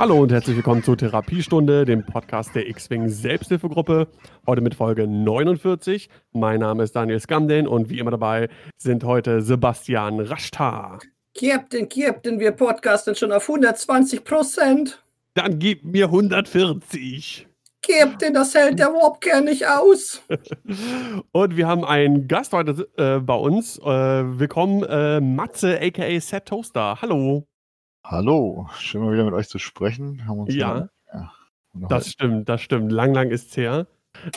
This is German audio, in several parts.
Hallo und herzlich willkommen zur Therapiestunde, dem Podcast der X-Wing Selbsthilfegruppe. Heute mit Folge 49. Mein Name ist Daniel Skamden und wie immer dabei sind heute Sebastian Raschtar. Captain, Captain, wir podcasten schon auf 120 Prozent. Dann gib mir 140. Captain, das hält der Warpkern nicht aus. und wir haben einen Gast heute äh, bei uns. Äh, willkommen, äh, Matze, aka Set Toaster. Hallo. Hallo, schön mal wieder mit euch zu sprechen. ja, ja das stimmt, das stimmt. Lang, lang ist es her.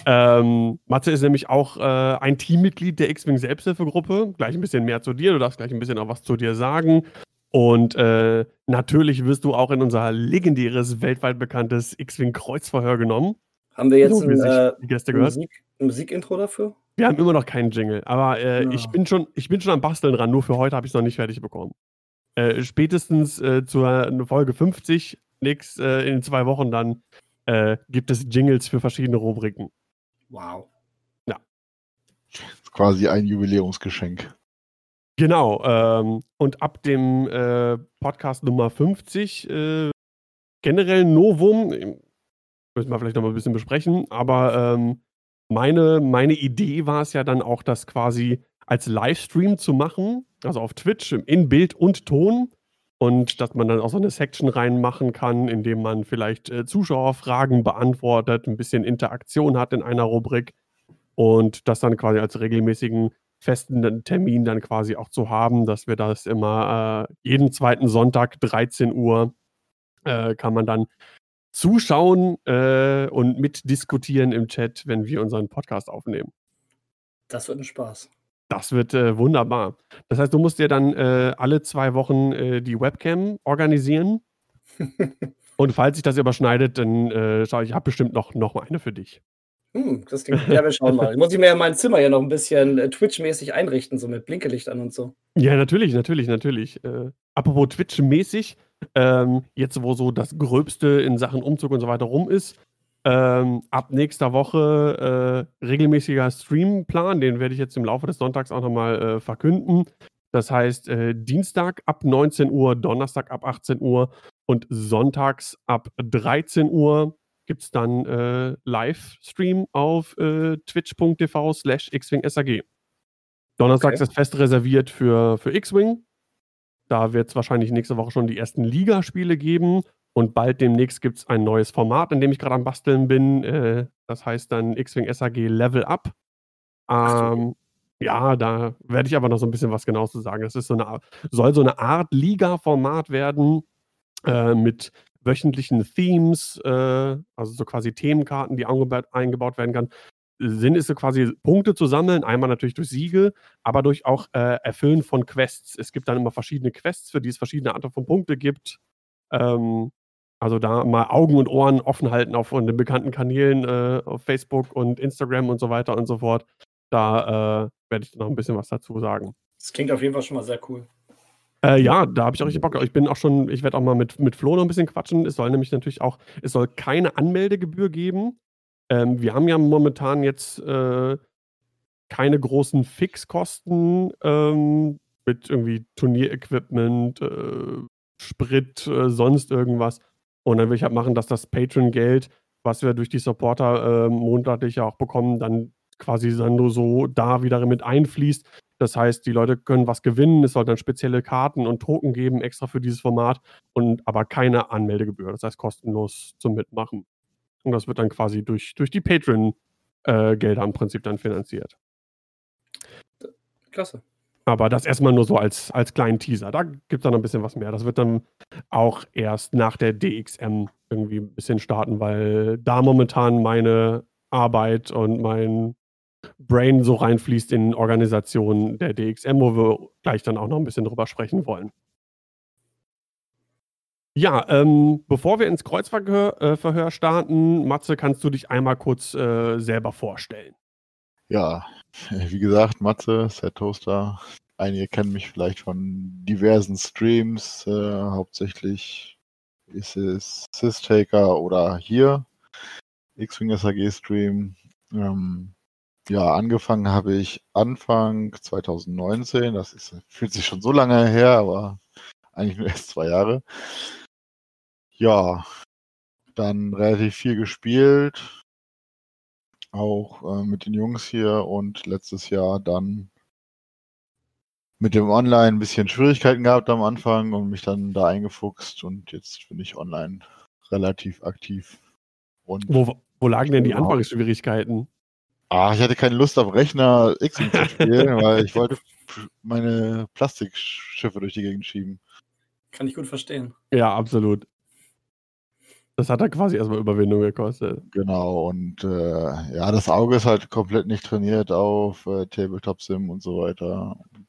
Ähm, Matze ist nämlich auch äh, ein Teammitglied der X-Wing Selbsthilfegruppe. Gleich ein bisschen mehr zu dir. Du darfst gleich ein bisschen auch was zu dir sagen. Und äh, natürlich wirst du auch in unser legendäres, weltweit bekanntes X-Wing Kreuzverhör genommen. Haben wir jetzt so, ein, äh, Gäste gehört? Musik, Musikintro dafür? Wir haben immer noch keinen Jingle, aber äh, ja. ich, bin schon, ich bin schon am Basteln dran. Nur für heute habe ich es noch nicht fertig bekommen. Äh, spätestens äh, zur Folge 50, nix, äh, in zwei Wochen dann, äh, gibt es Jingles für verschiedene Rubriken. Wow. Ja. Quasi ein Jubiläumsgeschenk. Genau. Ähm, und ab dem äh, Podcast Nummer 50 äh, generell Novum, müssen wir vielleicht noch mal ein bisschen besprechen, aber ähm, meine, meine Idee war es ja dann auch, das quasi als Livestream zu machen, also auf Twitch in Bild und Ton. Und dass man dann auch so eine Section reinmachen kann, indem man vielleicht äh, Zuschauerfragen beantwortet, ein bisschen Interaktion hat in einer Rubrik und das dann quasi als regelmäßigen festen Termin dann quasi auch zu haben, dass wir das immer äh, jeden zweiten Sonntag 13 Uhr äh, kann man dann zuschauen äh, und mitdiskutieren im Chat, wenn wir unseren Podcast aufnehmen. Das wird ein Spaß. Das wird äh, wunderbar. Das heißt, du musst dir dann äh, alle zwei Wochen äh, die Webcam organisieren. Und falls sich das überschneidet, dann äh, schaue ich, ich habe bestimmt noch, noch eine für dich. Hm, das klingt, ja, wir schauen mal. Muss ich mir ja mein Zimmer ja noch ein bisschen äh, Twitch-mäßig einrichten, so mit Blinkelichtern und so. Ja, natürlich, natürlich, natürlich. Äh, apropos Twitch-mäßig, ähm, jetzt wo so das Gröbste in Sachen Umzug und so weiter rum ist, ähm, ab nächster Woche äh, regelmäßiger Streamplan, den werde ich jetzt im Laufe des Sonntags auch nochmal äh, verkünden. Das heißt, äh, Dienstag ab 19 Uhr, Donnerstag ab 18 Uhr und sonntags ab 13 Uhr gibt es dann äh, Livestream auf äh, twitch.tv slash xwingsag. Donnerstags okay. ist fest reserviert für, für X-Wing. Da wird es wahrscheinlich nächste Woche schon die ersten Ligaspiele geben und bald demnächst gibt es ein neues Format, in dem ich gerade am Basteln bin. Äh, das heißt dann X-Wing SAG Level Up. Ähm, ja, da werde ich aber noch so ein bisschen was genau zu sagen. Das ist so eine, soll so eine Art Liga-Format werden äh, mit wöchentlichen Themes, äh, also so quasi Themenkarten, die eingebaut werden kann. Sinn ist so quasi Punkte zu sammeln, einmal natürlich durch Siege, aber durch auch äh, Erfüllen von Quests. Es gibt dann immer verschiedene Quests, für die es verschiedene Arten von Punkte gibt. Ähm, also da mal Augen und Ohren offen halten auf den bekannten Kanälen äh, auf Facebook und Instagram und so weiter und so fort. Da äh, werde ich noch ein bisschen was dazu sagen. Das klingt auf jeden Fall schon mal sehr cool. Äh, ja, da habe ich auch richtig Bock. Ich bin auch schon, ich werde auch mal mit, mit Flo noch ein bisschen quatschen. Es soll nämlich natürlich auch, es soll keine Anmeldegebühr geben. Ähm, wir haben ja momentan jetzt äh, keine großen Fixkosten ähm, mit irgendwie Turnierequipment, äh, Sprit, äh, sonst irgendwas. Und dann will ich halt machen, dass das Patreon-Geld, was wir durch die Supporter äh, monatlich ja auch bekommen, dann quasi dann nur so da wieder mit einfließt. Das heißt, die Leute können was gewinnen. Es soll dann spezielle Karten und Token geben, extra für dieses Format, und aber keine Anmeldegebühr. Das heißt, kostenlos zum Mitmachen. Und das wird dann quasi durch, durch die Patreon-Gelder äh, im Prinzip dann finanziert. Klasse. Aber das erstmal nur so als, als kleinen Teaser. Da gibt es dann ein bisschen was mehr. Das wird dann auch erst nach der DXM irgendwie ein bisschen starten, weil da momentan meine Arbeit und mein Brain so reinfließt in Organisationen der DXM, wo wir gleich dann auch noch ein bisschen drüber sprechen wollen. Ja, ähm, bevor wir ins Kreuzverhör äh, starten, Matze, kannst du dich einmal kurz äh, selber vorstellen? Ja, wie gesagt, Matze, Set Toaster. Einige kennen mich vielleicht von diversen Streams. Äh, hauptsächlich ist es Systaker oder hier X-Wing SAG Stream. Ähm, ja, angefangen habe ich Anfang 2019. Das ist, fühlt sich schon so lange her, aber eigentlich nur erst zwei Jahre. ja, dann relativ viel gespielt. Auch äh, mit den Jungs hier und letztes Jahr dann mit dem Online ein bisschen Schwierigkeiten gehabt am Anfang und mich dann da eingefuchst und jetzt bin ich online relativ aktiv. Und Wo, wo lagen denn die. Anfangsschwierigkeiten? ah, ich hatte keine Lust auf Rechner X-Wing zu spielen, weil ich wollte meine Plastikschiffe durch die Gegend schieben. Kann ich gut verstehen. Ja, absolut. Das hat dann quasi erstmal Überwindung gekostet. Genau, und äh, ja, das Auge ist halt komplett nicht trainiert auf äh, Tabletop Sim und so weiter. Und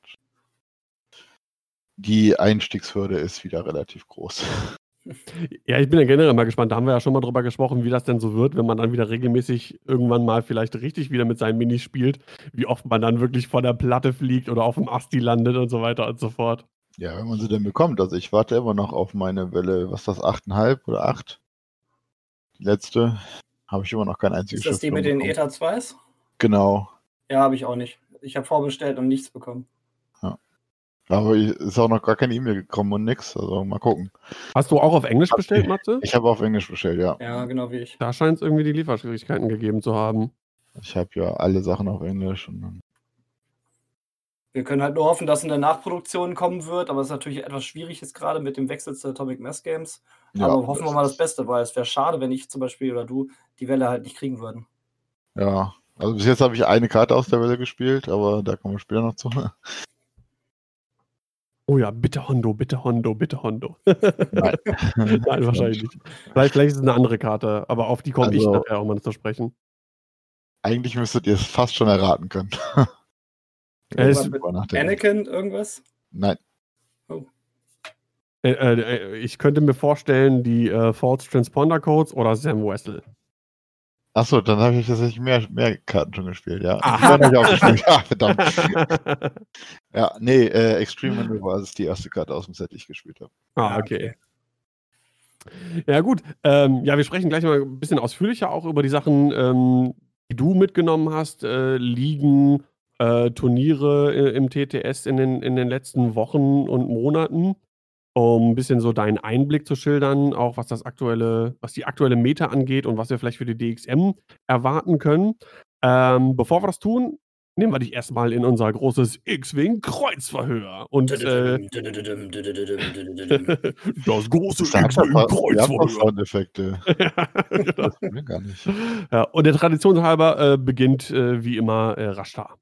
die Einstiegshürde ist wieder relativ groß. Ja, ich bin ja generell mal gespannt. Da haben wir ja schon mal drüber gesprochen, wie das denn so wird, wenn man dann wieder regelmäßig irgendwann mal vielleicht richtig wieder mit seinen Minis spielt, wie oft man dann wirklich von der Platte fliegt oder auf dem Asti landet und so weiter und so fort. Ja, wenn man sie denn bekommt. Also ich warte immer noch auf meine Welle, was ist das, 8,5 oder 8? Die letzte. Habe ich immer noch kein einziges Ist das die mit den. ETA 2s? Genau. Ja, habe ich auch nicht. Ich habe vorbestellt und nichts bekommen. Aber ich- ist auch noch gar keine E-Mail gekommen und nix. Also mal gucken. Hast du auch auf Englisch bestellt, Matze? Ich habe auf Englisch bestellt, ja. Ja, genau wie ich. Da scheint es irgendwie die Lieferschwierigkeiten gegeben zu haben. Ich habe ja alle Sachen auf Englisch und dann Wir können halt nur hoffen, dass in der Nachproduktion kommen wird, aber es ist natürlich etwas schwierig jetzt gerade mit dem Wechsel zu Atomic Mass Games. Ja, aber hoffen wir mal das Beste, weil es wäre schade, wenn ich zum Beispiel oder du die Welle halt nicht kriegen würden. Ja, also bis jetzt habe ich eine Karte aus der Welle gespielt, aber da kommen wir später noch zu. Oh ja, bitte Hondo, bitte Hondo, bitte Hondo. Nein. Nein, wahrscheinlich nicht. Vielleicht, vielleicht ist es eine andere Karte, aber auf die komme ich Also- nachher auch mal zu sprechen. Eigentlich müsstet ihr es fast schon erraten können. Äh, Drüber nachdenken. Anakin, irgendwas? Nein, Äh, äh, ich könnte mir vorstellen, die äh, False Transponder Codes oder Sam Wessel. achso, dann habe ich tatsächlich mehr, mehr Karten schon gespielt, ja. Habe ich auch gespielt. Ja, verdammt. Ja, nee, äh, Extreme Maneuver ist die erste Karte aus dem Set, die ich gespielt habe. ah, okay. Ja, gut. Ähm, ja, wir sprechen gleich mal ein bisschen ausführlicher auch über die Sachen, ähm, die du mitgenommen hast, äh, Ligen, äh, Turniere äh, im TTS in den, in den letzten Wochen und Monaten, um ein bisschen so deinen Einblick zu schildern, auch was das aktuelle, was die aktuelle Meta angeht und was wir vielleicht für die DXM erwarten können. Ähm, bevor wir das tun, nehmen wir dich erstmal in unser großes X-Wing Kreuzverhör. Und äh, das große Sag X-Wing doch, ihr habt doch Kreuzverhör. Soundeffekte. Genau. Ja, und der Tradition halber äh, beginnt äh, wie immer äh, Rashtar.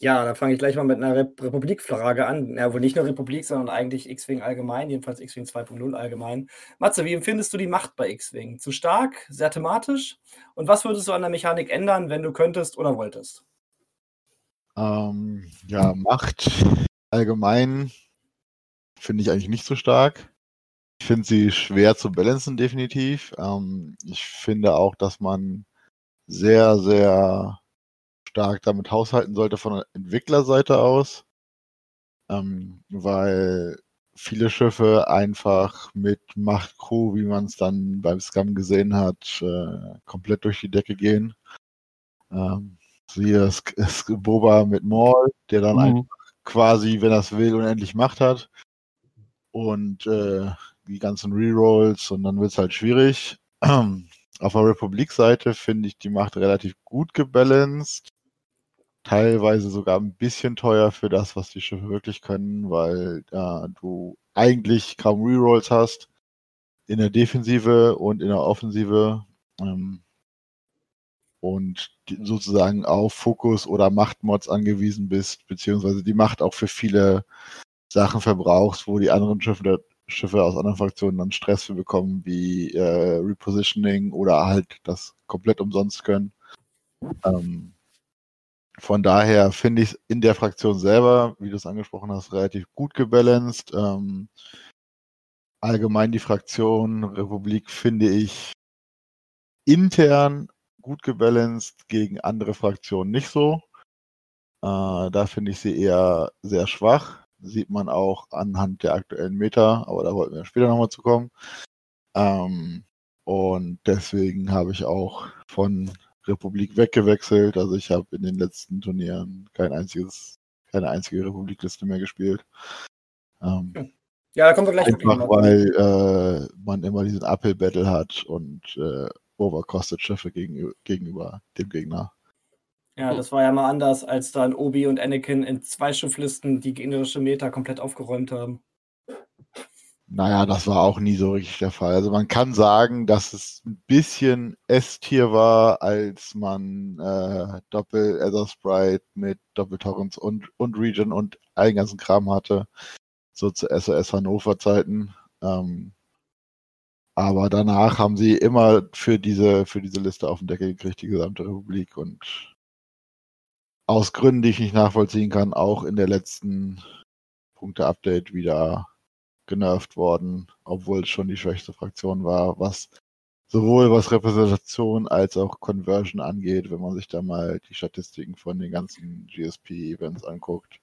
Ja, dann fange ich gleich mal mit einer Rep Republik-Frage an. Ja, wohl nicht nur Republik, sondern eigentlich X-Wing allgemein, jedenfalls X-Wing 2.0 allgemein. Matze, wie empfindest du die Macht bei X-Wing? Zu stark, sehr thematisch? Und was würdest du an der Mechanik ändern, wenn du könntest oder wolltest? Ähm, ja, Macht allgemein finde ich eigentlich nicht so stark. Ich finde sie schwer zu balancen, definitiv. Ähm, ich finde auch, dass man sehr, sehr stark damit haushalten sollte von der Entwicklerseite aus, ähm, weil viele Schiffe einfach mit Macht Crew, wie man es dann beim Scum gesehen hat, äh, komplett durch die Decke gehen. Ähm, siehe Boba mit Maul, der dann einfach Mhm. quasi, wenn er es will, unendlich Macht hat. Und äh, die ganzen Rerolls und dann wird es halt schwierig. Auf der Republik-Seite finde ich die Macht relativ gut gebalanced. Teilweise sogar ein bisschen teuer für das, was die Schiffe wirklich können, weil äh, du eigentlich kaum Rerolls hast in der Defensive und in der Offensive. Ähm, und die, sozusagen auf Fokus oder Machtmods angewiesen bist, beziehungsweise die Macht auch für viele Sachen verbrauchst, wo die anderen Schiffe, Schiffe aus anderen Fraktionen dann Stress für bekommen, wie äh, Repositioning oder halt das komplett umsonst können. Ähm, von daher finde ich es in der Fraktion selber, wie du es angesprochen hast, relativ gut gebalanced. Ähm, allgemein die Fraktion Republik finde ich intern gut gebalanced, gegen andere Fraktionen nicht so. Äh, da finde ich sie eher sehr schwach. Sieht man auch anhand der aktuellen Meta, aber da wollten wir später nochmal zu kommen. Ähm, und deswegen habe ich auch von Republik weggewechselt. Also ich habe in den letzten Turnieren kein einziges, keine einzige Republikliste mehr gespielt. Ähm, Hm. Ja, da kommen wir gleich Einfach weil äh, man immer diesen Uphill-Battle hat und äh, overcosted Schiffe gegenüber, gegenüber dem Gegner. Ja, das war ja mal anders, als dann Obi und Anakin in zwei Schifflisten die gegnerische Meta komplett aufgeräumt haben. Naja, das war auch nie so richtig der Fall. Also man kann sagen, dass es ein bisschen S-Tier war, als man äh, Doppel Ether Sprite mit Doppeltorrents und, und Region und allen ganzen Kram hatte. So zu SOS Hannover Zeiten. Ähm, aber danach haben sie immer für diese, für diese Liste auf den Deckel gekriegt, die gesamte Republik. Und aus Gründen, die ich nicht nachvollziehen kann, auch in der letzten Punkte-Update wieder genervt worden, obwohl es schon die schwächste Fraktion war, was sowohl was Repräsentation als auch Conversion angeht, wenn man sich da mal die Statistiken von den ganzen GSP-Events anguckt,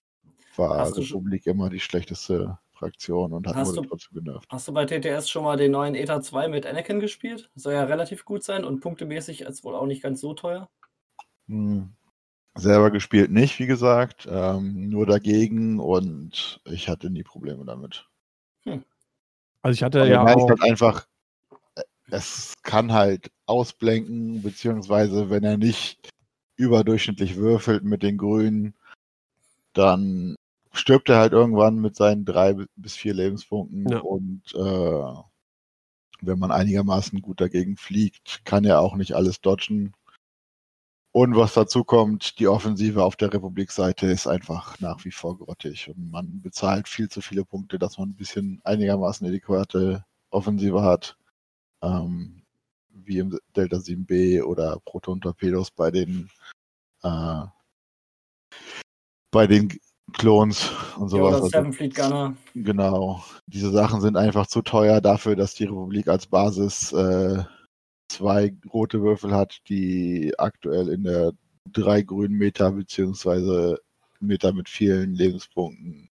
war Hast du Republik immer die schlechteste Fraktion und hat wurde du- trotzdem genervt. Hast du bei TTS schon mal den neuen ETA 2 mit Anakin gespielt? Soll ja relativ gut sein und punktemäßig ist wohl auch nicht ganz so teuer. Hm. Selber gespielt nicht, wie gesagt, ähm, nur dagegen und ich hatte nie Probleme damit. Also ich hatte Aber ja auch, halt einfach, äh, es kann halt ausblenken, beziehungsweise wenn er nicht überdurchschnittlich würfelt mit den Grünen, dann stirbt er halt irgendwann mit seinen drei bis vier Lebenspunkten Ja. und äh, wenn man einigermaßen gut dagegen fliegt, kann er auch nicht alles dodgen. Und was dazu kommt, die Offensive auf der Republikseite ist einfach nach wie vor grottig und man bezahlt viel zu viele Punkte, dass man ein bisschen einigermaßen adäquate Offensive hat. Ähm, wie im Delta 7B oder Proton-Torpedos bei den äh, bei den Klons und Ja, sowas. oder Also- Seven Fleet Gunner. Genau. Diese Sachen sind einfach zu teuer dafür, dass die Republik als Basis äh, zwei rote Würfel hat, die aktuell in der drei grünen Meter beziehungsweise Meter mit vielen Lebenspunkten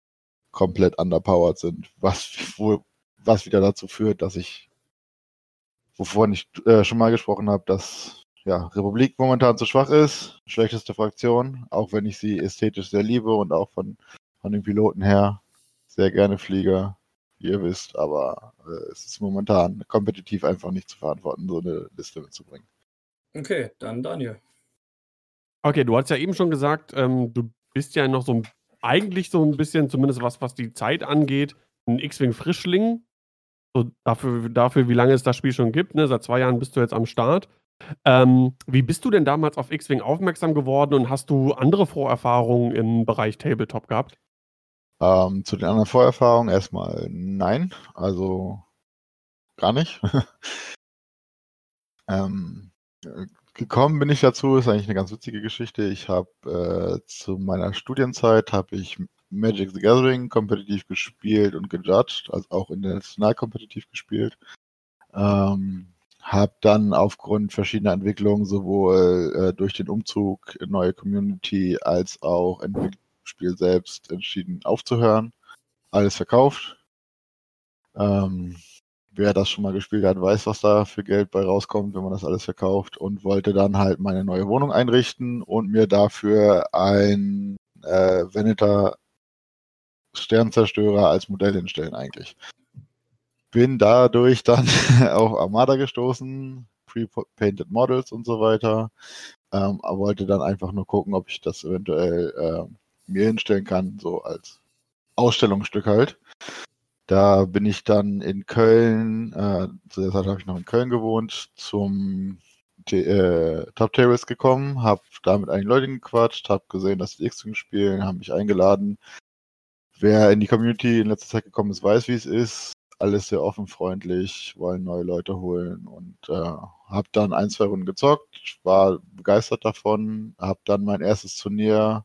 komplett underpowered sind. Was, wo, was wieder dazu führt, dass ich, wovon ich äh, schon mal gesprochen habe, dass ja, Republik momentan zu schwach ist, schlechteste Fraktion, auch wenn ich sie ästhetisch sehr liebe und auch von, von den Piloten her sehr gerne fliege, wie ihr wisst, aber äh, es ist momentan kompetitiv einfach nicht zu verantworten, so eine Liste mitzubringen. Okay, dann Daniel. okay, du hast ja eben schon gesagt, ähm, du bist ja noch so ein, eigentlich so ein bisschen, zumindest was, was die Zeit angeht, ein X-Wing-Frischling. So dafür, dafür, wie lange es das Spiel schon gibt, ne? Seit zwei Jahren bist du jetzt am Start. Ähm, wie bist du denn damals auf X-Wing aufmerksam geworden und hast du andere Vorerfahrungen im Bereich Tabletop gehabt? Ähm, zu den anderen Vorerfahrungen erstmal nein, also gar nicht. ähm, äh, gekommen bin ich dazu, ist eigentlich eine ganz witzige Geschichte. Ich habe äh, zu meiner Studienzeit habe ich Magic the Gathering kompetitiv gespielt und gejudged, also auch international kompetitiv gespielt. Ähm, habe dann aufgrund verschiedener Entwicklungen sowohl äh, durch den Umzug in neue Community als auch Entwicklung Spiel selbst entschieden aufzuhören. Alles verkauft. Ähm, wer das schon mal gespielt hat, weiß, was da für Geld bei rauskommt, wenn man das alles verkauft und wollte dann halt meine neue Wohnung einrichten und mir dafür ein äh, Veneter Sternzerstörer als Modell hinstellen eigentlich. Bin dadurch dann auf Armada gestoßen, Pre-Painted Models und so weiter. Ähm, wollte dann einfach nur gucken, ob ich das eventuell äh, mir hinstellen kann, so als Ausstellungsstück halt. Da bin ich dann in Köln, äh, zu der Zeit habe ich noch in Köln gewohnt, zum T äh, Top Tables gekommen, habe da mit einigen Leuten gequatscht, habe gesehen, dass die X-Wing spielen, haben mich eingeladen. Wer in die Community in letzter Zeit gekommen ist, weiß, wie es ist. Alles sehr offen, freundlich, wollen neue Leute holen und äh, habe dann ein, zwei Runden gezockt, war begeistert davon, habe dann mein erstes Turnier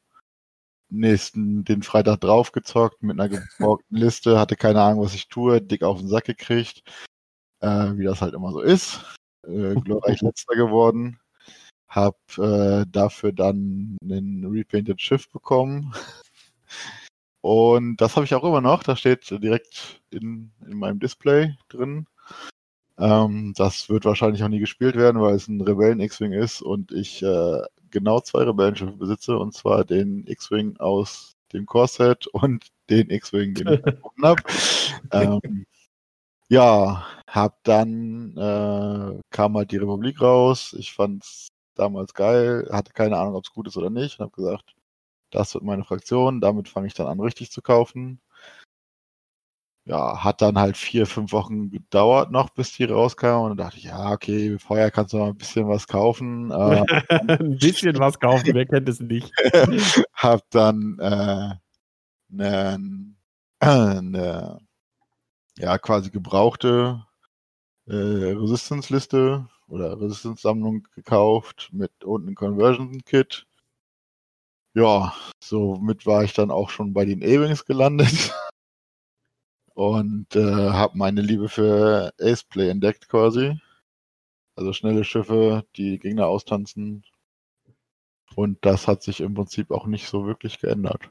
nächsten, den Freitag drauf gezockt mit einer geborgten Liste, hatte keine Ahnung, was ich tue, dick auf den Sack gekriegt, äh, wie das halt immer so ist. Äh, glorreich letzter geworden. Hab äh, dafür dann ein repainted Schiff bekommen. Und das habe ich auch immer noch. Das steht direkt in, in meinem Display drin. Ähm, das wird wahrscheinlich auch nie gespielt werden, weil es ein Rebellen-X-Wing ist und ich äh, genau zwei Rebellenschiffe besitze, und zwar den X-Wing aus dem Core-Set und den X-Wing, den ich gefunden habe. ähm, ja, hab dann äh, kam halt die Republik raus. Ich fand's damals geil, hatte keine Ahnung, ob es gut ist oder nicht und habe gesagt, das wird meine Fraktion. Damit fange ich dann an, richtig zu kaufen. Ja, hat dann halt vier, fünf Wochen gedauert noch, bis die rauskam. Und dann dachte ich, ja, okay, vorher kannst du noch ein bisschen was kaufen. Äh, ein bisschen was kaufen, wer kennt es nicht. hab dann äh, eine, eine ja, quasi gebrauchte äh, Resistance-Liste oder Resistance-Sammlung gekauft mit unten Conversion-Kit. Ja, somit war ich dann auch schon bei den A-Wings gelandet und äh, habe meine Liebe für Ace-Play entdeckt quasi. Also schnelle Schiffe, die Gegner austanzen. Und das hat sich im Prinzip auch nicht so wirklich geändert.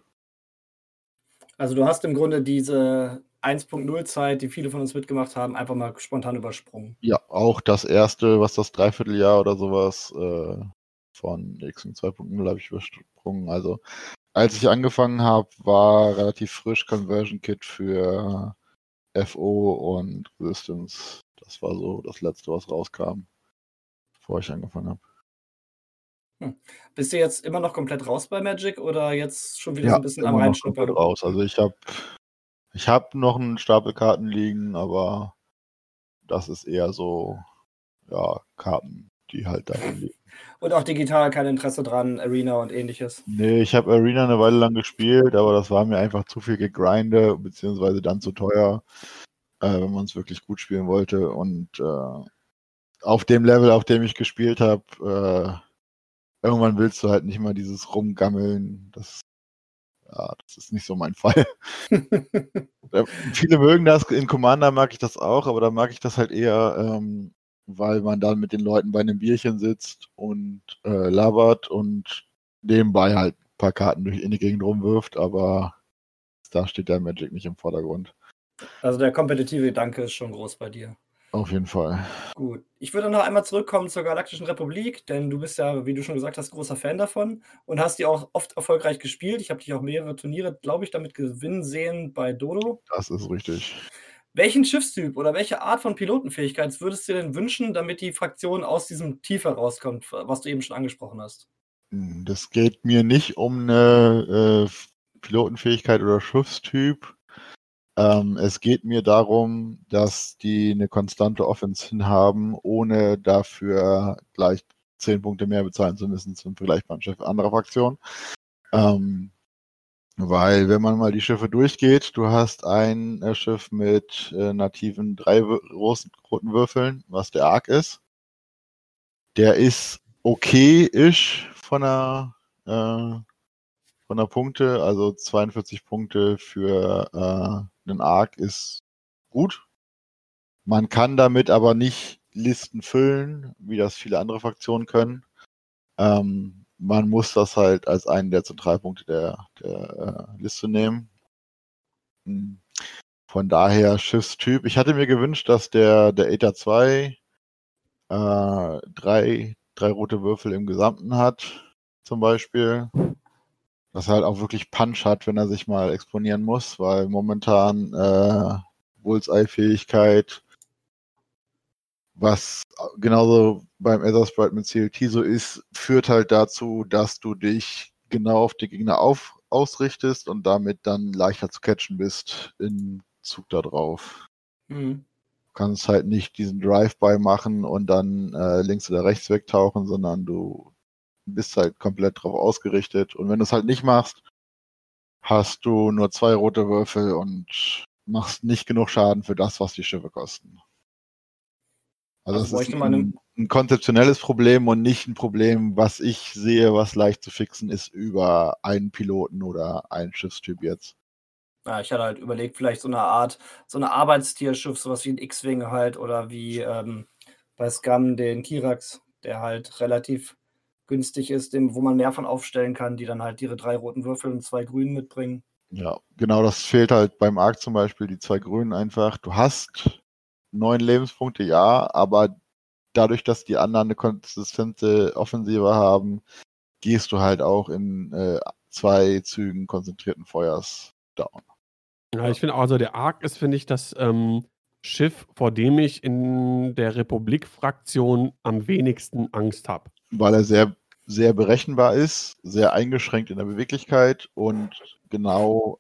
Also du hast im Grunde diese 1.0 Zeit, die viele von uns mitgemacht haben, einfach mal spontan übersprungen. Ja, auch das erste, was das Dreivierteljahr oder sowas äh, von X-Wing 2.0 habe ich übersprungen. Also als ich angefangen habe, war relativ frisch Conversion Kit für FO und Resistance. Das war so das letzte, was rauskam, bevor ich angefangen habe. Hm. Bist du jetzt immer noch komplett raus bei Magic oder jetzt schon wieder ja, so ein bisschen am Reinschnuppern? raus. Also ich habe ich habe noch einen Stapel Karten liegen, aber das ist eher so, ja, Karten, die halt da liegen. Und auch digital kein Interesse dran, Arena und ähnliches. Nee, ich habe Arena eine Weile lang gespielt, aber das war mir einfach zu viel gegrinde, beziehungsweise dann zu teuer, äh, wenn man es wirklich gut spielen wollte. Und äh, auf dem Level, auf dem ich gespielt habe, äh, irgendwann willst du halt nicht mal dieses Rumgammeln. Das ja, das ist nicht so mein Fall. Äh, viele mögen das, in Commander mag ich das auch, aber da mag ich das halt eher, ähm, weil man dann mit den Leuten bei einem Bierchen sitzt und äh, labert und nebenbei halt ein paar Karten durch in die Gegend rumwirft, aber da steht der Magic nicht im Vordergrund. Also der kompetitive Gedanke ist schon groß bei dir. Auf jeden Fall. Gut. Ich würde noch einmal zurückkommen zur Galaktischen Republik, denn du bist ja, wie du schon gesagt hast, großer Fan davon und hast die auch oft erfolgreich gespielt. Ich habe dich auch mehrere Turniere, glaube ich, damit gewinnen sehen bei Dodo. Das ist richtig. Welchen Schiffstyp oder welche Art von Pilotenfähigkeit würdest du dir denn wünschen, damit die Fraktion aus diesem Tief herauskommt, was du eben schon angesprochen hast? Hm, das geht mir nicht um eine äh, Pilotenfähigkeit oder Schiffstyp, ähm, es geht mir darum, dass die eine konstante Offense hinhaben, ohne dafür gleich zehn Punkte mehr bezahlen zu müssen zum vergleichbaren Chef anderer Fraktionen. Ähm, weil, wenn man mal die Schiffe durchgeht, du hast ein äh, Schiff mit äh, nativen drei großen roten Würfeln, was der Arc ist. Der ist okay-ish von der äh, von der Punkte, also 42 Punkte für äh, einen Arc ist gut. Man kann damit aber nicht Listen füllen, wie das viele andere Fraktionen können. Ähm, man muss das halt als einen der Zentralpunkte der, der äh, Liste nehmen. Hm. Von daher Schiffstyp. Ich hatte mir gewünscht, dass der, der ETA 2 äh, drei, drei rote Würfel im Gesamten hat, zum Beispiel dass er halt auch wirklich Punch hat, wenn er sich mal exponieren muss, weil momentan äh, Bullseye-Fähigkeit, was genauso beim Ether Sprite mit CLT so ist, führt halt dazu, dass du dich genau auf die Gegner auf, ausrichtest und damit dann leichter zu catchen bist im Zug da drauf. Mhm. Du kannst halt nicht diesen Drive-By machen und dann äh, links oder rechts wegtauchen, sondern du bist halt komplett drauf ausgerichtet. Und wenn du es halt nicht machst, hast du nur zwei rote Würfel und machst nicht genug Schaden für das, was die Schiffe kosten. Also, also das ist ein, ein, konzeptionelles Problem und nicht ein Problem, was ich sehe, was leicht zu fixen ist über einen Piloten oder einen Schiffstyp jetzt. Ja, ich hatte halt überlegt, vielleicht so eine Art, so eine Arbeitstierschiff, sowas wie ein X-Wing halt oder wie ähm, bei Scum den Kirax, der halt relativ günstig ist, dem, wo man mehr von aufstellen kann, die dann halt ihre drei roten Würfel und zwei grünen mitbringen. Ja, genau, das fehlt halt beim Arc zum Beispiel, die zwei grünen einfach. Du hast neun Lebenspunkte, ja, aber dadurch, dass die anderen eine konsistente Offensive haben, gehst du halt auch in äh, zwei Zügen konzentrierten Feuers down. Ja, ich finde also der Arc ist, finde ich, das ähm, Schiff, vor dem ich in der Republik-Fraktion am wenigsten Angst habe. Weil er sehr, sehr berechenbar ist, sehr eingeschränkt in der Beweglichkeit und genau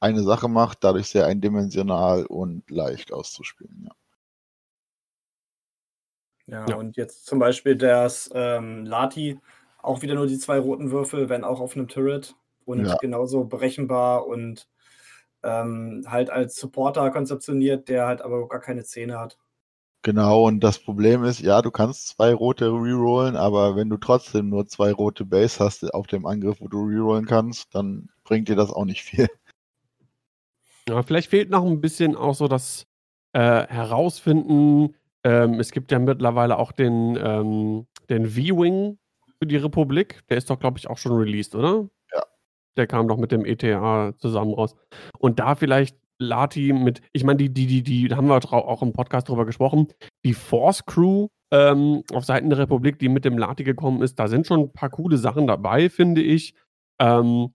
eine Sache macht, dadurch sehr eindimensional und leicht auszuspielen. Ja. Ja, ja, und jetzt zum Beispiel das ähm, Lati, auch wieder nur die zwei roten Würfel, wenn auch auf einem Turret und ja. genauso berechenbar und ähm, halt als Supporter konzeptioniert, der halt aber gar keine Zähne hat. Genau, und das Problem ist, ja, du kannst zwei rote rerollen, aber wenn du trotzdem nur zwei rote Base hast auf dem Angriff, wo du rerollen kannst, dann bringt dir das auch nicht viel. Ja, vielleicht fehlt noch ein bisschen auch so das äh, Herausfinden, ähm, es gibt ja mittlerweile auch den, ähm, den V-Wing für die Republik. Der ist doch, glaube ich, auch schon released, oder? Ja. Der kam doch mit dem ETA zusammen raus. Und da vielleicht Lati mit, ich meine, die, die, die, die, da haben wir auch im Podcast drüber gesprochen, die Force Crew ähm, auf Seiten der Republik, die mit dem Lati gekommen ist, da sind schon ein paar coole Sachen dabei, finde ich. Ähm,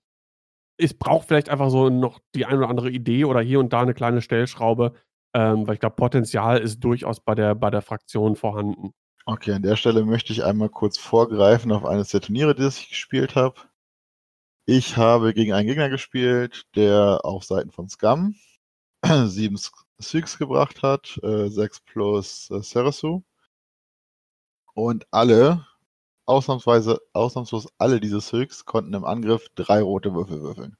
es braucht vielleicht einfach so noch die ein oder andere Idee oder hier und da eine kleine Stellschraube, ähm, weil ich glaube, Potenzial ist durchaus bei der, bei der Fraktion vorhanden. Okay, an der Stelle möchte ich einmal kurz vorgreifen auf eines der Turniere, die ich gespielt habe. Ich habe gegen einen Gegner gespielt, der auf Seiten von Scum sieben Sigs gebracht hat, äh, 6 plus äh, Serasu. Und alle, ausnahmsweise, ausnahmslos alle diese Sigs konnten im Angriff drei rote Würfel würfeln.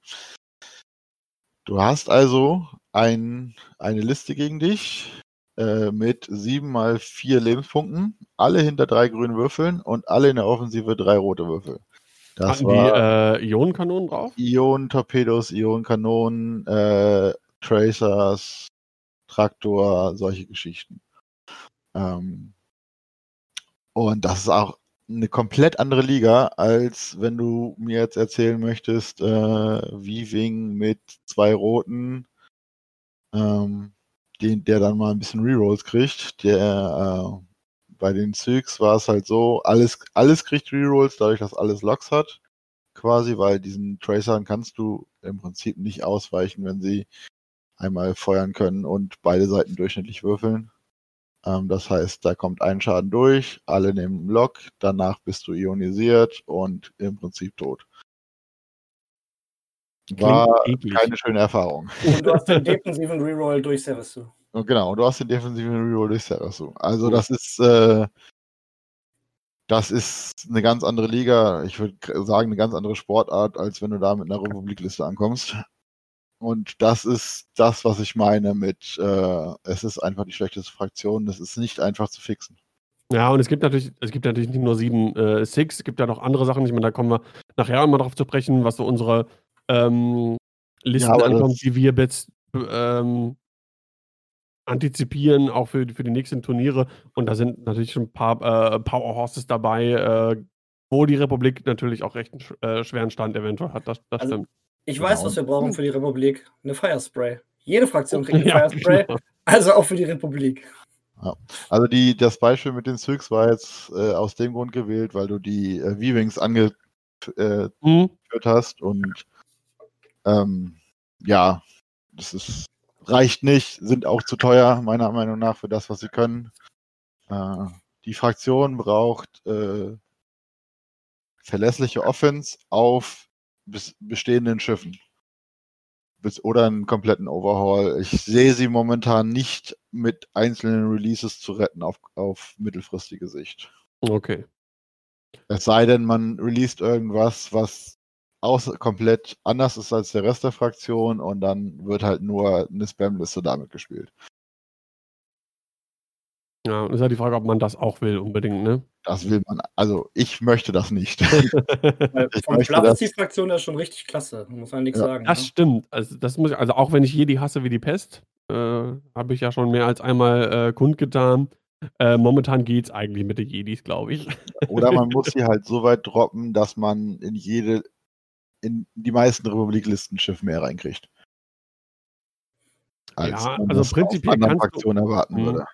Du hast also ein, eine Liste gegen dich äh, mit sieben mal vier Lebenspunkten, alle hinter drei grünen Würfeln und alle in der Offensive drei rote Würfel. Das Hatten war die äh, Ionenkanonen drauf? Ionen-Torpedos, Ionenkanonen, äh, Tracers, Traktor, solche Geschichten. Ähm, und das ist auch eine komplett andere Liga, als wenn du mir jetzt erzählen möchtest, äh, Weaving mit zwei Roten, ähm, den, der dann mal ein bisschen Rerolls kriegt. Der äh, bei den Zygs war es halt so, alles, alles kriegt Rerolls, dadurch, dass alles Locks hat. Quasi, weil diesen Tracern kannst du im Prinzip nicht ausweichen, wenn sie einmal feuern können und beide Seiten durchschnittlich würfeln. Ähm, das heißt, da kommt ein Schaden durch, alle nehmen einen Lock, danach bist du ionisiert und im Prinzip tot. War keine schöne Erfahrung. Und du hast den defensiven Reroll durch Serasu. Und genau, du hast den defensiven Reroll durch Serasu. Also das ist äh, das ist eine ganz andere Liga. Ich würde sagen, eine ganz andere Sportart, als wenn du da mit einer Republikliste ankommst. Und das ist das, was ich meine mit, äh, es ist einfach die schlechteste Fraktion. Das ist nicht einfach zu fixen. Ja, und es gibt natürlich, es gibt natürlich nicht nur sieben äh, Six, es gibt ja noch andere Sachen. Ich meine, da kommen wir nachher mal drauf zu sprechen, was so unsere ähm, Listen ja, ankommt, die wir jetzt ähm, antizipieren, auch für, für die nächsten Turniere. Und da sind natürlich schon ein paar äh, Power Horses dabei, äh, wo die Republik natürlich auch recht einen äh, schweren Stand eventuell hat. Das, das also, stimmt. Ich weiß, genau. was wir brauchen für die Republik. Eine Firespray. Jede Fraktion kriegt eine ja, Firespray. Genau. Also auch für die Republik. Ja. Also die, das Beispiel mit den Zyks war jetzt äh, aus dem Grund gewählt, weil du die äh, V-Wings angeführt äh, mhm. hast und ähm, ja, das ist, reicht nicht, sind auch zu teuer, meiner Meinung nach, für das, was sie können. Äh, die Fraktion braucht äh, verlässliche Offense auf bestehenden Schiffen. Bis, oder einen kompletten Overhaul. Ich sehe sie momentan nicht mit einzelnen Releases zu retten auf, auf mittelfristige Sicht. Okay. Es sei denn, man released irgendwas, was aus, komplett anders ist als der Rest der Fraktion und dann wird halt nur eine Spam-Liste damit gespielt. Ja, und ist ja die Frage, ob man das auch will, unbedingt, ne? Das will man, also ich möchte das nicht. Vom Fluff ist die Fraktion ja schon richtig klasse, muss man nichts ja. sagen. Das ne? stimmt. Also, das muss ich, also auch wenn ich Jedi hasse wie die Pest, äh, habe ich ja schon mehr als einmal äh, kundgetan. Äh, momentan es eigentlich mit den Jedis, glaube ich. Oder man muss sie halt so weit droppen, dass man in jede, in die meisten Republiklisten Schiff mehr reinkriegt. Als ja, also prinzipiell kannst du, erwarten würde.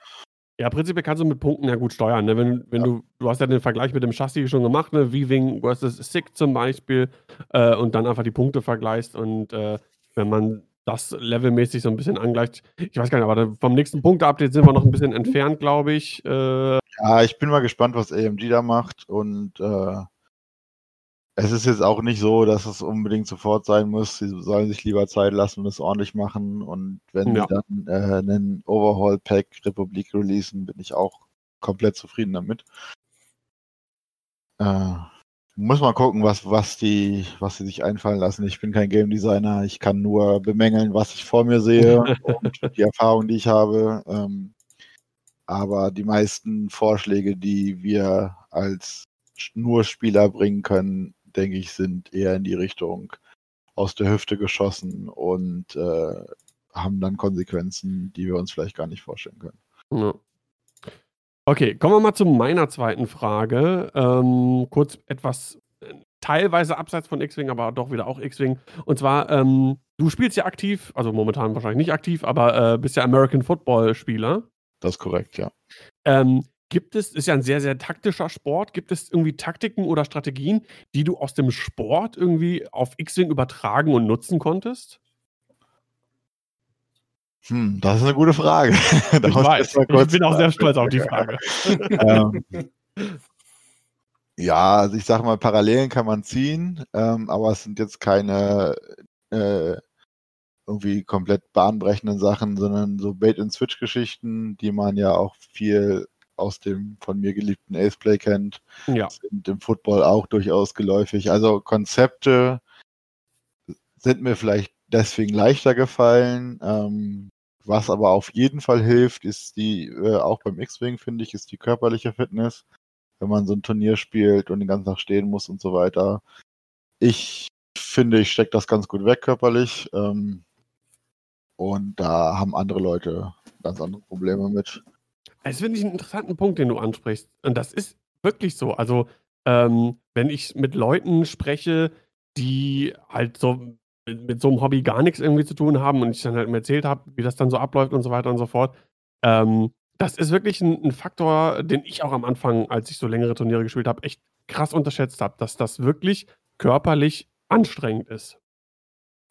Ja, prinzipiell kannst du mit Punkten ja gut steuern. Ne? Wenn, wenn Ja. du, du hast ja den Vergleich mit dem Chassis schon gemacht, ne? V-Wing versus Sick zum Beispiel, äh, und dann einfach die Punkte vergleichst. Und äh, wenn man das levelmäßig so ein bisschen angleicht, ich weiß gar nicht, aber vom nächsten Punkte-Update sind wir noch ein bisschen entfernt, glaube ich. Äh, Ja, ich bin mal gespannt, was AMG da macht. Und äh, es ist jetzt auch nicht so, dass es unbedingt sofort sein muss. Sie sollen sich lieber Zeit lassen und es ordentlich machen. Und wenn Ja. sie dann äh, einen Overhaul-Pack Republik releasen, bin ich auch komplett zufrieden damit. Äh, muss mal gucken, was, was, die, was sie sich einfallen lassen. Ich bin kein Game Designer. Ich kann nur bemängeln, was ich vor mir sehe und die Erfahrung, die ich habe. Ähm, aber die meisten Vorschläge, die wir als nur Spieler bringen können, denke ich, sind eher in die Richtung aus der Hüfte geschossen und äh, haben dann Konsequenzen, die wir uns vielleicht gar nicht vorstellen können. Ja. Okay, kommen wir mal zu meiner zweiten Frage. Ähm, kurz etwas äh, teilweise abseits von X-Wing, aber doch wieder auch X-Wing. Und zwar, ähm, du spielst ja aktiv, also momentan wahrscheinlich nicht aktiv, aber äh, bist ja American Football-Spieler. Das ist korrekt, ja. Ähm, gibt es, ist ja ein sehr, sehr taktischer Sport, gibt es irgendwie Taktiken oder Strategien, die du aus dem Sport irgendwie auf X-Wing übertragen und nutzen konntest? Hm, das ist eine gute Frage. Ich weiß, ich bin auch sehr stolz auf die Frage. ähm, ja, also ich sage mal, Parallelen kann man ziehen, ähm, aber es sind jetzt keine äh, irgendwie komplett bahnbrechenden Sachen, sondern so Bait-and-Switch-Geschichten, die man ja auch viel aus dem von mir geliebten Ace-Play kennt, Ja, sind im Football auch durchaus geläufig. Also Konzepte sind mir vielleicht deswegen leichter gefallen. Ähm, was aber auf jeden Fall hilft, ist die, äh, auch beim X-Wing finde ich, ist die körperliche Fitness. Wenn man so ein Turnier spielt und den ganzen Tag stehen muss und so weiter. Ich finde, ich stecke das ganz gut weg körperlich. Ähm, und da haben andere Leute ganz andere Probleme mit. Das finde ich einen interessanten Punkt, den du ansprichst. Und das ist wirklich so. Also, ähm, wenn ich mit Leuten spreche, die halt so mit, mit so einem Hobby gar nichts irgendwie zu tun haben und ich dann halt mir erzählt habe, wie das dann so abläuft und so weiter und so fort, ähm, das ist wirklich ein, ein Faktor, den ich auch am Anfang, als ich so längere Turniere gespielt habe, echt krass unterschätzt habe, dass das wirklich körperlich anstrengend ist.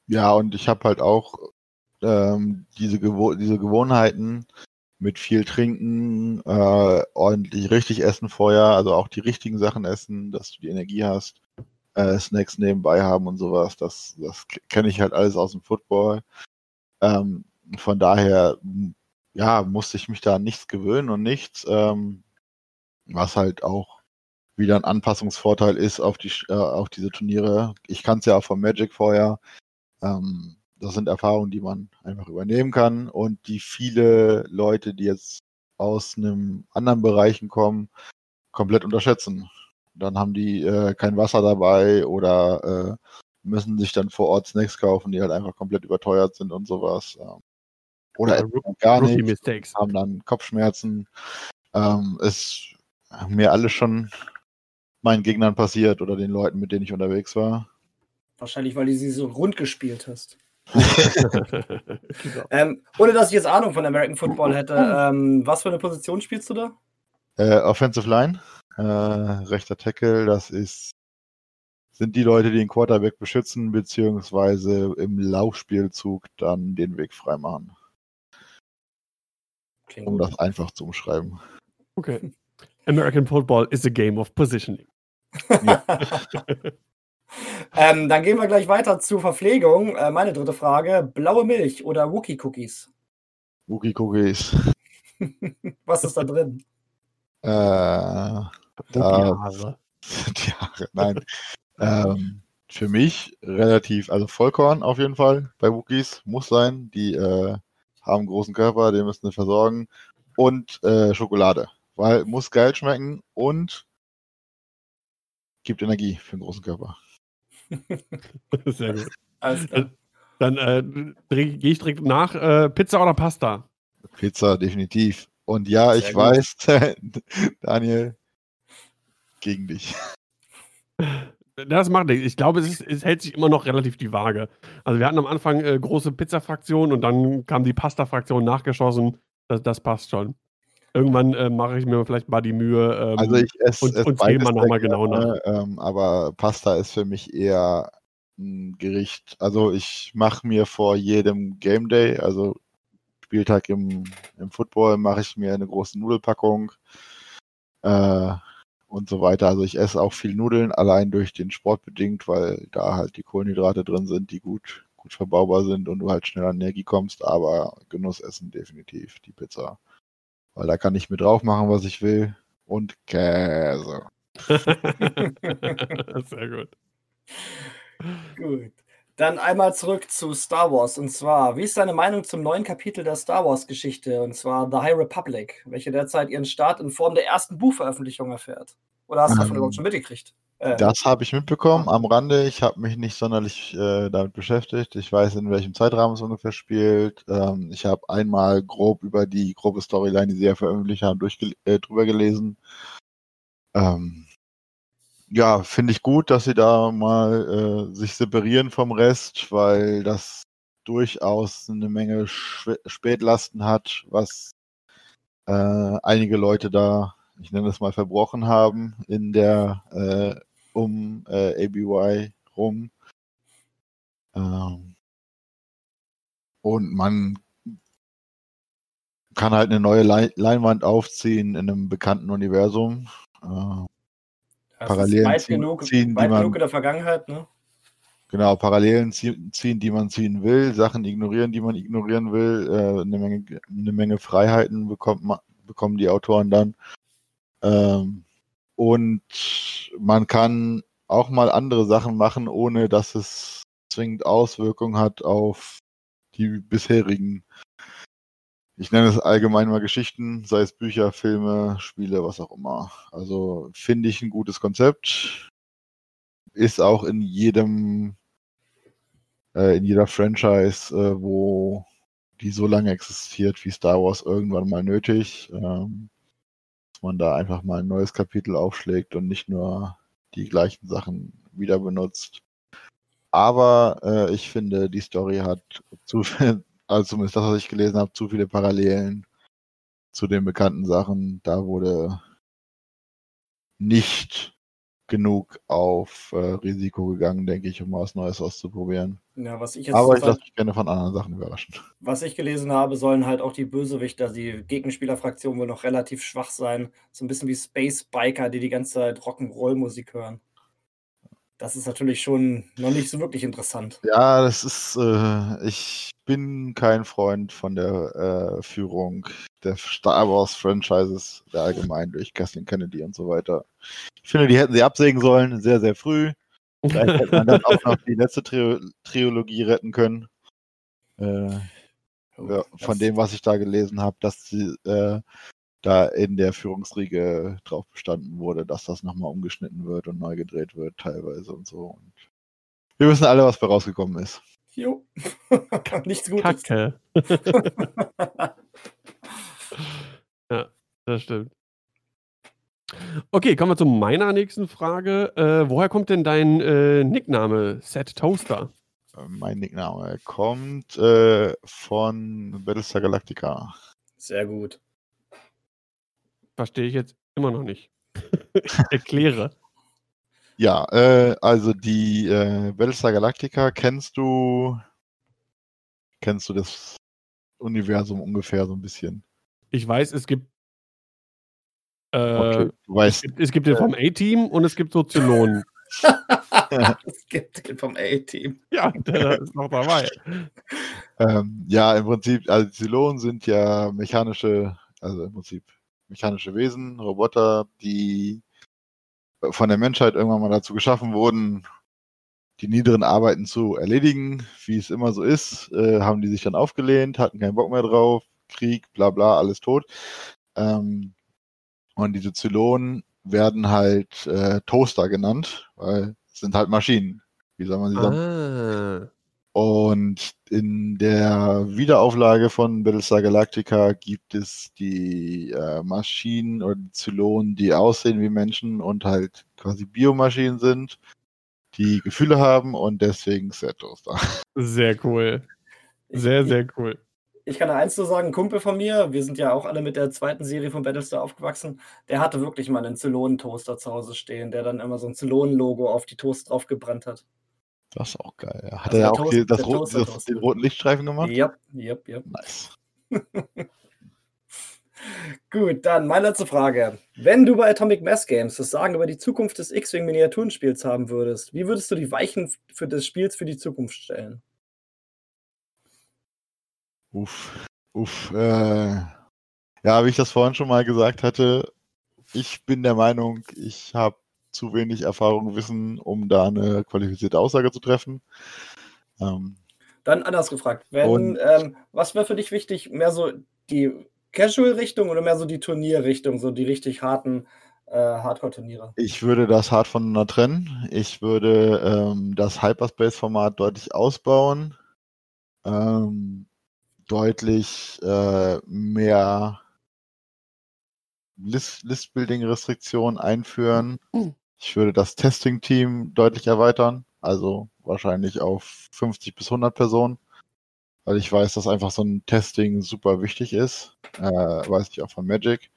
Ja, und ich habe halt auch ähm, diese, Gewo diese Gewohnheiten mit viel Trinken, äh, ordentlich richtig essen vorher, also auch die richtigen Sachen essen, dass du die Energie hast, äh, Snacks nebenbei haben und sowas. Das, das kenne ich halt alles aus dem Football. Ähm, von daher, ja, musste ich mich da an nichts gewöhnen und nichts, ähm, was halt auch wieder ein Anpassungsvorteil ist auf die äh, auf diese Turniere. Ich kann es ja auch vom Magic vorher. Ähm, das sind Erfahrungen, die man einfach übernehmen kann und die viele Leute, die jetzt aus einem anderen Bereichen kommen, komplett unterschätzen. Dann haben die äh, kein Wasser dabei oder äh, müssen sich dann vor Ort Snacks kaufen, die halt einfach komplett überteuert sind und sowas. Ähm, oder Ja, gar Rookie nicht Mistakes. haben dann Kopfschmerzen. Ähm, ist mir alles schon meinen Gegnern passiert oder den Leuten, mit denen ich unterwegs war. Wahrscheinlich, weil du sie so rund gespielt hast. Genau. Ähm, ohne dass ich jetzt Ahnung von American Football hätte, ähm, was für eine Position spielst du da? Äh, Offensive Line, äh, rechter Tackle, das ist sind die Leute, die den Quarterback beschützen, beziehungsweise im Laufspielzug dann den Weg freimachen, Klingt um gut. das einfach zu umschreiben. Okay. American Football is a game of positioning. ähm, dann gehen wir gleich weiter zur Verpflegung. Äh, meine dritte Frage: Blaue Milch oder Wookie Cookies? Wookie Cookies. Was ist da drin? Äh, Ja. die Haare, nein. ähm, für mich relativ, also Vollkorn auf jeden Fall bei Wookies muss sein. Die äh, haben einen großen Körper, den müssen sie versorgen. Und äh, Schokolade, weil muss geil schmecken und gibt Energie für einen großen Körper. Sehr gut. Alles klar. Dann äh, gehe ich direkt nach. Äh, Pizza oder Pasta? Pizza, definitiv. Und ja, Sehr ich gut. weiß, Daniel, gegen dich. Das macht nichts. Ich glaube, es, ist, es hält sich immer noch relativ die Waage. Also wir hatten am Anfang äh, große Pizza-Fraktion und dann kam die Pasta-Fraktion nachgeschossen. Das, das passt schon. Irgendwann äh, mache ich mir vielleicht mal die Mühe ähm, also ich esse, und, esse und zähle mal nochmal genau nach. Ähm, aber Pasta ist für mich eher ein Gericht. Also ich mache mir vor jedem Game Day, also Spieltag im, im Football, mache ich mir eine große Nudelpackung äh, und so weiter. Also ich esse auch viel Nudeln, allein durch den Sport bedingt, weil da halt die Kohlenhydrate drin sind, die gut, gut verbaubar sind und du halt schnell an Energie kommst, aber Genussessen definitiv, die Pizza. Weil da kann ich mit drauf machen, was ich will. Und Käse. Sehr gut. Gut. Dann einmal zurück zu Star Wars. Und zwar, wie ist deine Meinung zum neuen Kapitel der Star Wars-Geschichte? Und zwar The High Republic, welche derzeit ihren Start in Form der ersten Buchveröffentlichung erfährt? Oder hast du davon ähm, überhaupt schon mitgekriegt? Äh, das habe ich mitbekommen am Rande. Ich habe mich nicht sonderlich äh, damit beschäftigt. Ich weiß, in welchem Zeitrahmen es ungefähr spielt. Ähm, ich habe einmal grob über die grobe Storyline, die sie ja veröffentlicht haben, äh, drüber gelesen. Ähm, ja, finde ich gut, dass sie da mal äh, sich separieren vom Rest, weil das durchaus eine Menge Sch Spätlasten hat, was äh, einige Leute da, ich nenne es mal, verbrochen haben in der äh, um äh, ABY rum. Ähm, und man kann halt eine neue Leinwand aufziehen in einem bekannten Universum. Äh, Parallelen weit ziehen, genug, ziehen weit die man, genug in der Vergangenheit, ne? Genau, Parallelen ziehen, die man ziehen will, Sachen ignorieren, die man ignorieren will. Äh, eine, Menge, eine Menge Freiheiten bekommt man, bekommen die Autoren dann. Ähm, und man kann auch mal andere Sachen machen, ohne dass es zwingend Auswirkungen hat auf die bisherigen ich nenne es allgemein mal Geschichten, sei es Bücher, Filme, Spiele, was auch immer. Also finde ich ein gutes Konzept. Ist auch in jedem, äh, in jeder Franchise, äh, wo die so lange existiert wie Star Wars, irgendwann mal nötig. Ähm, man da einfach mal ein neues Kapitel aufschlägt und nicht nur die gleichen Sachen wieder benutzt. Aber äh, ich finde, die Story hat zu, also zumindest das, was ich gelesen habe, zu viele Parallelen zu den bekannten Sachen. Da wurde nicht genug auf äh, Risiko gegangen, denke ich, um was Neues auszuprobieren. Ja, was ich jetzt Aber ich lasse mich gerne von anderen Sachen überraschen. Was ich gelesen habe, sollen halt auch die Bösewichter, die Gegenspielerfraktion wohl noch relativ schwach sein. So ein bisschen wie Space Biker, die die ganze Zeit Rock'n'Roll-Musik hören. Das ist natürlich schon noch nicht so wirklich interessant. Ja, das ist, äh, ich bin kein Freund von der äh, Führung der Star Wars Franchises der allgemein durch Kathleen Kennedy und so weiter. Ich finde, die hätten sie absägen sollen, sehr, sehr früh. Vielleicht hätte man dann auch noch die letzte Tri Trilogie retten können. Äh, oh, von dem, was ich da gelesen habe, dass sie äh, da in der Führungsriege drauf bestanden wurde, dass das nochmal umgeschnitten wird und neu gedreht wird, teilweise und so. Und wir wissen alle, was bei rausgekommen ist. Jo, nichts Gutes. Kacke. ja, das stimmt. Okay, kommen wir zu meiner nächsten Frage. Äh, woher kommt denn dein äh, Nickname Set Toaster? Äh, mein Nickname kommt äh, von Battlestar Galactica. Sehr gut. Verstehe ich jetzt immer noch nicht. Erkläre. Ja, äh, also die äh, Battlestar Galactica kennst du. Kennst du das Universum ungefähr so ein bisschen? Ich weiß, es gibt. Äh, okay, es gibt, es gibt den vom A-Team und es gibt so Zylonen. es gibt den vom A-Team. Ja, der ist noch dabei. Ähm, ja, im Prinzip, also Zylonen sind ja mechanische, also im Prinzip mechanische Wesen, Roboter, die von der Menschheit irgendwann mal dazu geschaffen wurden, die niederen Arbeiten zu erledigen, wie es immer so ist, äh, haben die sich dann aufgelehnt, hatten keinen Bock mehr drauf, Krieg, bla bla, alles tot. Ähm, und diese Zylonen werden halt äh, Toaster genannt, weil es sind halt Maschinen. Wie soll man sie sagen? Ah. Und in der Wiederauflage von Battlestar Galactica gibt es die äh, Maschinen oder die Zylonen, die aussehen wie Menschen und halt quasi Biomaschinen sind, die Gefühle haben und deswegen Set Toaster. Sehr cool. Sehr, sehr cool. Ich kann da eins nur sagen, ein Kumpel von mir, wir sind ja auch alle mit der zweiten Serie von Battlestar aufgewachsen, der hatte wirklich mal einen Zylonen-Toaster zu Hause stehen, der dann immer so ein Zylonen-Logo auf die Toast drauf gebrannt hat. Das ist auch geil. Ja. Hat Also er ja auch Toast- die, das rot, das, den roten Lichtstreifen gemacht? Yep, yep, yep. Nice. Gut, dann meine letzte Frage. Wenn du bei Atomic Mass Games das Sagen über die Zukunft des X-Wing Miniaturenspiels haben würdest, wie würdest du die Weichen für des Spiels für die Zukunft stellen? Uff. Uff. Äh, ja, wie ich das vorhin schon mal gesagt hatte, ich bin der Meinung, ich habe zu wenig Erfahrung und Wissen, um da eine qualifizierte Aussage zu treffen. Ähm, Dann anders gefragt, wenn, Und- ähm, was wäre für dich wichtig, mehr so die Casual-Richtung oder mehr so die Turnierrichtung, so die richtig harten äh, Hardcore-Turniere? Ich würde das hart voneinander trennen. Ich würde ähm, das Hyperspace-Format deutlich ausbauen, ähm, deutlich äh, mehr List List-Building-Restriktionen einführen. Ich würde das Testing-Team deutlich erweitern, also wahrscheinlich auf 50 bis 100 Personen, weil ich weiß, dass einfach so ein Testing super wichtig ist. Äh, weiß ich auch von Magic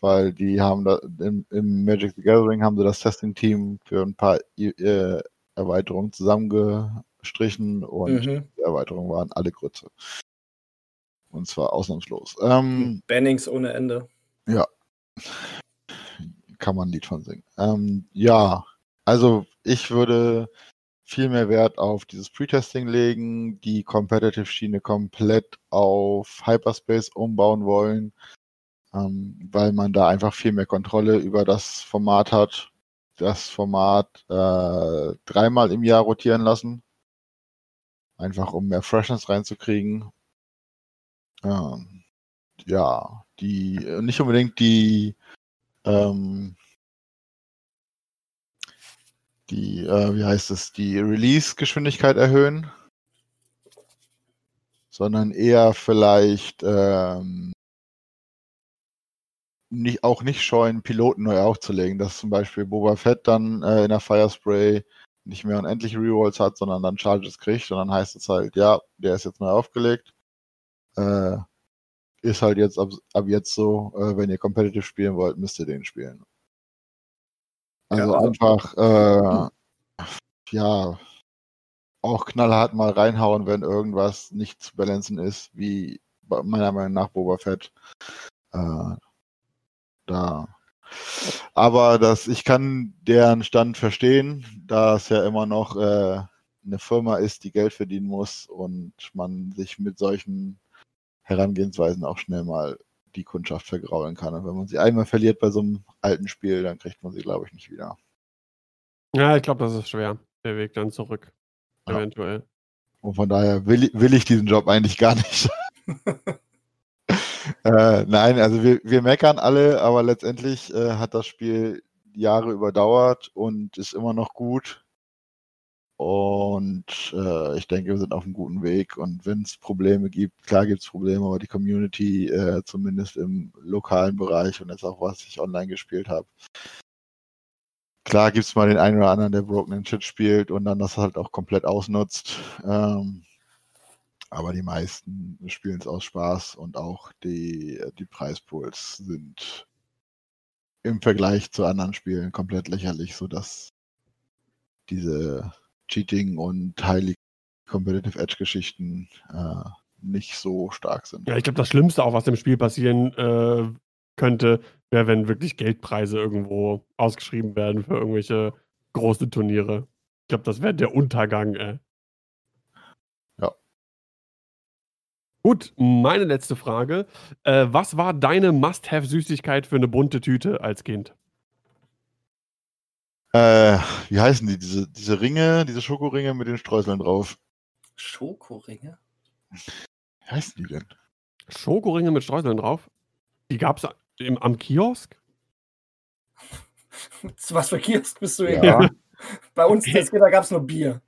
weil die haben da im, im Magic the Gathering haben sie das Testing-Team für ein paar äh, Erweiterungen zusammengestrichen und Mhm. die Erweiterungen waren alle Grütze. Und zwar ausnahmslos. Ähm, Bannings ohne Ende. kann man ein Lied von singen. Ähm, ja, also ich würde viel mehr Wert auf dieses Pre-Testing legen, die Competitive-Schiene komplett auf Hyperspace umbauen wollen, ähm, weil man da einfach viel mehr Kontrolle über das Format hat. Das Format äh, dreimal im Jahr rotieren lassen, einfach um mehr Freshness reinzukriegen. Ähm, ja, die nicht unbedingt die ähm, die, äh, wie heißt es, die Release-Geschwindigkeit erhöhen, sondern eher vielleicht ähm, nicht, auch nicht scheuen, Piloten neu aufzulegen, dass zum Beispiel Boba Fett dann äh, in der Firespray nicht mehr unendlich Rerolls hat, sondern dann Charges kriegt und dann heißt es halt, ja, der ist jetzt neu aufgelegt. Äh, ist halt jetzt ab, ab jetzt so, äh, wenn ihr competitive spielen wollt, müsst ihr den spielen. Also, also- einfach, äh, ja, auch knallhart mal reinhauen, wenn irgendwas nicht zu balancen ist, wie meiner Meinung nach Boba Fett. Äh, da. Aber das, ich kann deren Stand verstehen, da es ja immer noch äh, eine Firma ist, die Geld verdienen muss und man sich mit solchen Herangehensweisen auch schnell mal die Kundschaft vergraulen kann. Und wenn man sie einmal verliert bei so einem alten Spiel, dann kriegt man sie, glaube ich, nicht wieder. Ja, ich glaube, das ist schwer. Der Weg dann zurück. Ja. Eventuell. Und von daher will, ich- will ich diesen Job eigentlich gar nicht. äh, nein, also wir, wir meckern alle, aber letztendlich äh, hat das Spiel Jahre überdauert und ist immer noch gut. Und äh, ich denke, wir sind auf einem guten Weg. Und wenn es Probleme gibt, klar gibt es Probleme, aber die Community, äh, zumindest im lokalen Bereich und jetzt auch, was ich online gespielt habe, klar gibt es mal den einen oder anderen, der Broken Shit spielt und dann das halt auch komplett ausnutzt. Ähm, aber die meisten spielen es aus Spaß und auch die, die Preispools sind im Vergleich zu anderen Spielen komplett lächerlich, sodass diese Cheating und Highly Competitive Edge Geschichten äh, nicht so stark sind. Ja, ich glaube, das Schlimmste auch, was im Spiel passieren äh, könnte, wäre, wenn wirklich Geldpreise irgendwo ausgeschrieben werden für irgendwelche große Turniere. Ich glaube, das wäre der Untergang, ey. Ja. Gut, meine letzte Frage. Äh, was war deine Must-Have-Süßigkeit für eine bunte Tüte als Kind? Äh, wie heißen die? Diese, diese Ringe, diese Schokoringe mit den Streuseln drauf. Schokoringe? Wie heißen die denn? Schokoringe mit Streuseln drauf? Die gab es am Kiosk? Was für Kiosk bist du hier? Ja. Bei uns in da gab es nur Bier.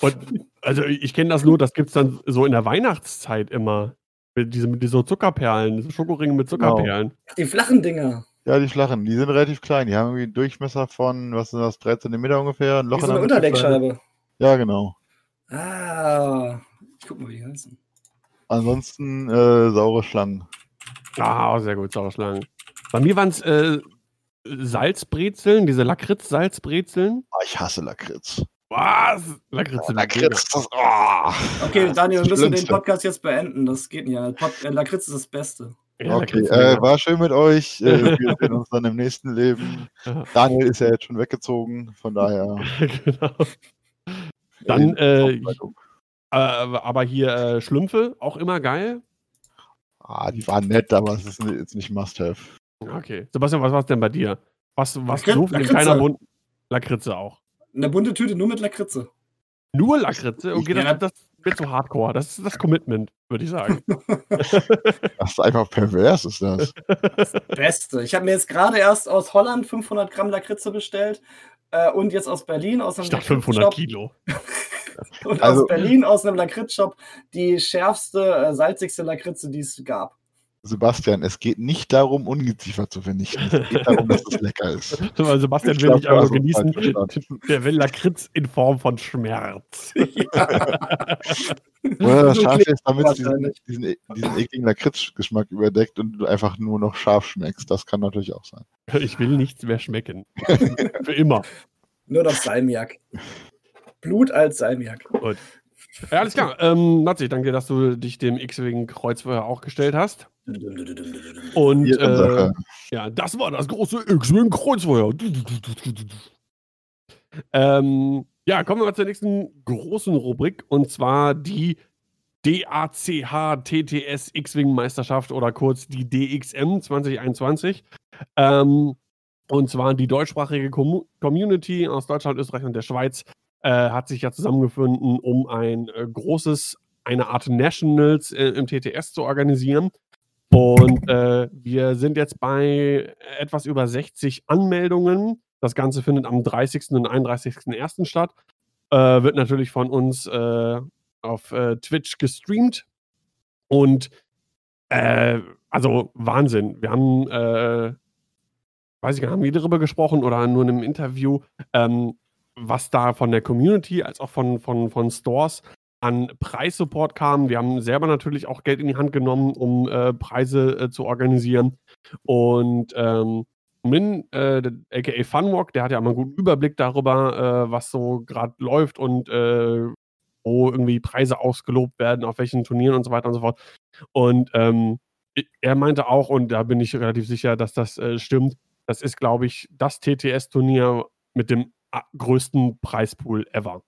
Und, also ich kenne das nur, das gibt es dann so in der Weihnachtszeit immer. Mit diese, mit diesen Zuckerperlen, diese Schokoringe mit Genau. Zuckerperlen. Die flachen Dinger. Ja, die flachen, die sind relativ klein. Die haben irgendwie einen Durchmesser von, was sind das, 3 cm ungefähr? Ein Loch Wie so in eine. Unterlegscheibe. Ja, genau. Ah, ich guck mal, wie die heißen. ansonsten äh, saure Schlangen. Ah, sehr gut, saure Schlangen. Bei mir waren es äh, Salzbrezeln, diese Lakritz-Salzbrezeln. Ah, ich hasse Lakritz. Was? Lakritz, oh, Lakritz das, oh. Okay, Daniel, wir müssen den Podcast jetzt beenden. Das geht nicht. Äh, Lakritz ist das Beste. Ja, okay, äh, war schön mit euch. Äh, wir sehen uns dann im nächsten Leben. Daniel ist ja jetzt schon weggezogen, von daher. genau. Dann, äh, äh, aber hier äh, Schlümpfe, auch immer geil. Ah, die waren nett, aber es ist jetzt nicht Must-Have. Okay. Sebastian, was war es denn bei dir? Was, was Lakritz, du in keiner bunten Lakritze auch? Eine bunte Tüte nur mit Lakritze. Nur Lakritze? Okay, ja. das, das wird so hardcore. Das ist das Commitment, würde ich sagen. das ist einfach pervers, ist das. Das Beste. Ich habe mir jetzt gerade erst aus Holland 500 Gramm Lakritze bestellt äh, und jetzt aus Berlin aus einem Ich dachte 500 Kilo. und also, aus Berlin aus einem Lakritzshop die schärfste, äh, salzigste Lakritze, die es gab. Sebastian, es geht nicht darum, Ungeziefer zu vernichten. Es geht darum, dass es lecker ist. Also Sebastian ich will nicht einfach genießen. Der will Lakritz in Form von Schmerz. Ja. Oder das Scharf ist, damit es diesen, diesen, diesen ekligen Lakritzgeschmack überdeckt und du einfach nur noch scharf schmeckst. Das kann natürlich auch sein. Ich will nichts mehr schmecken. Für immer. Nur noch Salmiak. Blut als Salmiak. Gut. Ja, alles klar. Ähm, Nazi, danke, dass du dich dem X-Wing Kreuzfeuer auch gestellt hast. Und äh, ja, das war das große X-Wing Kreuzfeuer. Ähm, ja, kommen wir mal zur nächsten großen Rubrik und zwar die DACH TTS X-Wing Meisterschaft oder kurz die DXM 2021. Ähm, und zwar die deutschsprachige Com Community aus Deutschland, Österreich und der Schweiz äh, hat sich ja zusammengefunden, um ein äh, großes, eine Art Nationals äh, im TTS zu organisieren. Und äh, wir sind jetzt bei etwas über 60 Anmeldungen. Das Ganze findet am 30. und 31.01. statt. Äh, wird natürlich von uns äh, auf Twitch gestreamt. Und also Wahnsinn. Wir haben weiß ich gar nicht, haben wir darüber gesprochen oder nur in einem Interview. Ähm, was da von der Community als auch von, von, von Stores an Preissupport kam. Wir haben selber natürlich auch Geld in die Hand genommen, um äh, Preise äh, zu organisieren. Und ähm, Min, äh, aka Funwalk, der hat ja immer einen guten Überblick darüber, äh, was so gerade läuft und äh, wo irgendwie Preise ausgelobt werden, auf welchen Turnieren und so weiter und so fort. Und ähm, er meinte auch, und da bin ich relativ sicher, dass das äh, stimmt, das ist, glaube ich, das TTS-Turnier mit dem größten Preispool ever.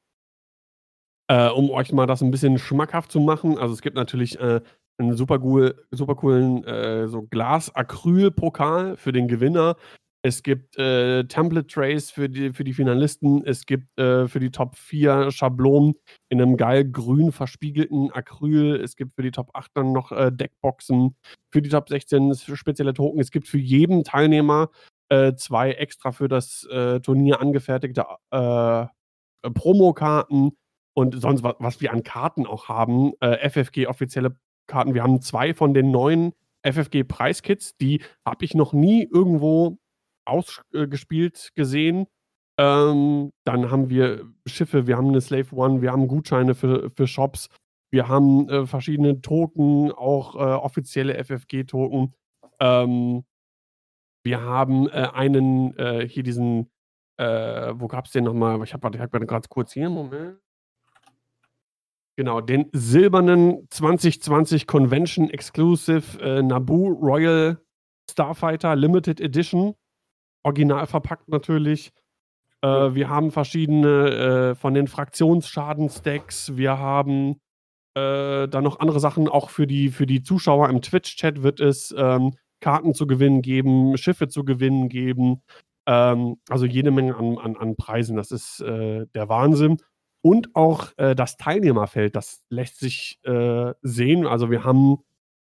Äh, um euch mal das ein bisschen schmackhaft zu machen, also es gibt natürlich äh, einen super, cool, super coolen äh, so Glas-Acryl-Pokal für den Gewinner. Es gibt äh, Template-Trays für die, für die Finalisten. Es gibt äh, für die Top 4 Schablonen in einem geil grün verspiegelten Acryl. Es gibt für die Top 8 dann noch äh, Deckboxen. Für die Top 16 spezielle Token. Es gibt für jeden Teilnehmer äh, zwei extra für das äh, Turnier angefertigte äh, Promokarten und sonst was, was, wir an Karten auch haben. Äh, FFG offizielle Karten. Wir haben zwei von den neuen FFG Preiskits, die habe ich noch nie irgendwo ausgespielt gesehen. Ähm, dann haben wir Schiffe, wir haben eine Slave One, wir haben Gutscheine für, für Shops, wir haben äh, verschiedene Token, auch äh, offizielle FFG-Token. Ähm, wir haben äh, einen, äh, hier diesen, äh, wo gab es den nochmal? Ich habe hab gerade kurz hier, Moment. Genau, den silbernen 2020 Convention Exclusive äh, Naboo Royal Starfighter Limited Edition. Original verpackt natürlich. Äh, wir haben verschiedene äh, von den Fraktionsschaden-Stacks. Wir haben äh, dann noch andere Sachen. Auch für die, für die Zuschauer im Twitch-Chat wird es ähm, Karten zu gewinnen geben, Schiffe zu gewinnen geben. Ähm, also jede Menge an, an, an Preisen. Das ist äh, der Wahnsinn. Und auch äh, das Teilnehmerfeld, das lässt sich äh, sehen. Also wir haben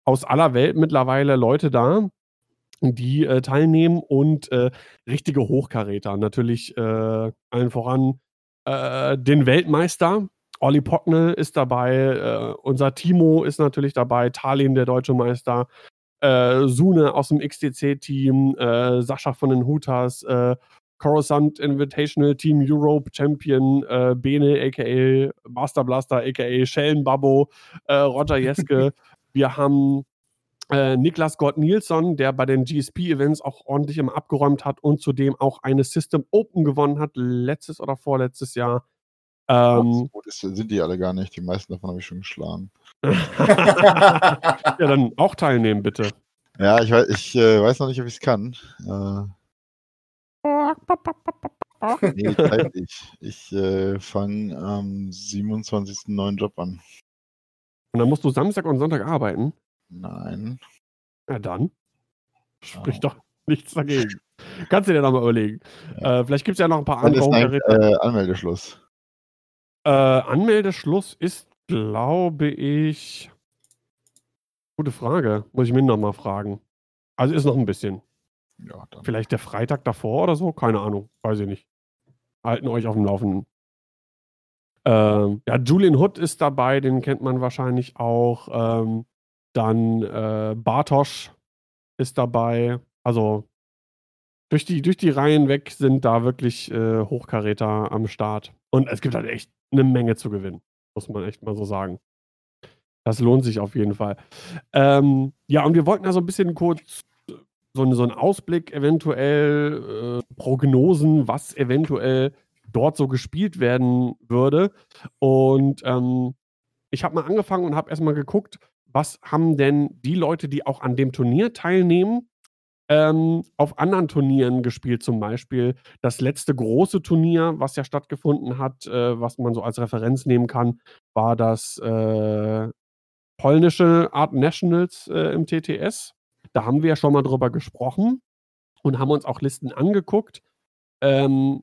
aus aller Welt mittlerweile Leute da, die äh, teilnehmen und äh, richtige Hochkaräter. Natürlich äh, allen voran den Weltmeister. Olli Pocknell ist dabei, unser Timo ist natürlich dabei, Talin, der deutsche Meister, äh, Sune aus dem XTC-Team, äh, Sascha von den Hutas, äh, Coruscant Invitational Team Europe Champion äh, Bene, a.k.a. Master Blaster, a.k.a. Schellenbabbo, äh, Roger Jeske. Wir haben äh, Niklas Gott Nilsson, der bei den GSP-Events auch ordentlich immer abgeräumt hat und zudem auch eine System Open gewonnen hat, letztes oder vorletztes Jahr. Ähm, so gut ist, sind die alle gar nicht. Die meisten davon habe ich schon geschlagen. ja, dann auch teilnehmen, bitte. Ja, ich weiß, ich, äh, weiß noch nicht, ob ich es kann. Äh, nee, zeitlich. Ich äh, fange am 27. neuen Job an. Und dann musst du Samstag und Sonntag arbeiten? Nein. Ja, dann. Spricht oh. doch nichts dagegen. Kannst du dir da mal überlegen. Ja. Äh, vielleicht gibt es ja noch ein paar andere. Äh, Anmeldeschluss. Äh, Anmeldeschluss ist, glaube ich. Gute Frage. Muss ich mir nochmal fragen. Also ist noch ein bisschen. Ja, dann. Vielleicht der Freitag davor oder so? Keine Ahnung. Weiß ich nicht. Halten euch auf dem Laufenden. Ähm, ja, Julian Hood ist dabei, den kennt man wahrscheinlich auch. Ähm, dann äh, Bartosch ist dabei. Also durch die, durch die Reihen weg sind da wirklich äh, Hochkaräter am Start. Und es gibt halt echt eine Menge zu gewinnen, muss man echt mal so sagen. Das lohnt sich auf jeden Fall. Ähm, ja, und wir wollten ja so ein bisschen kurz so, so einen Ausblick, eventuell äh, Prognosen, was eventuell dort so gespielt werden würde. Und ähm, ich habe mal angefangen und habe erstmal geguckt, was haben denn die Leute, die auch an dem Turnier teilnehmen, ähm, auf anderen Turnieren gespielt, zum Beispiel das letzte große Turnier, was ja stattgefunden hat, äh, was man so als Referenz nehmen kann, war das äh, polnische Art Nationals äh, im TTS. Da haben wir ja schon mal drüber gesprochen und haben uns auch Listen angeguckt. Ähm,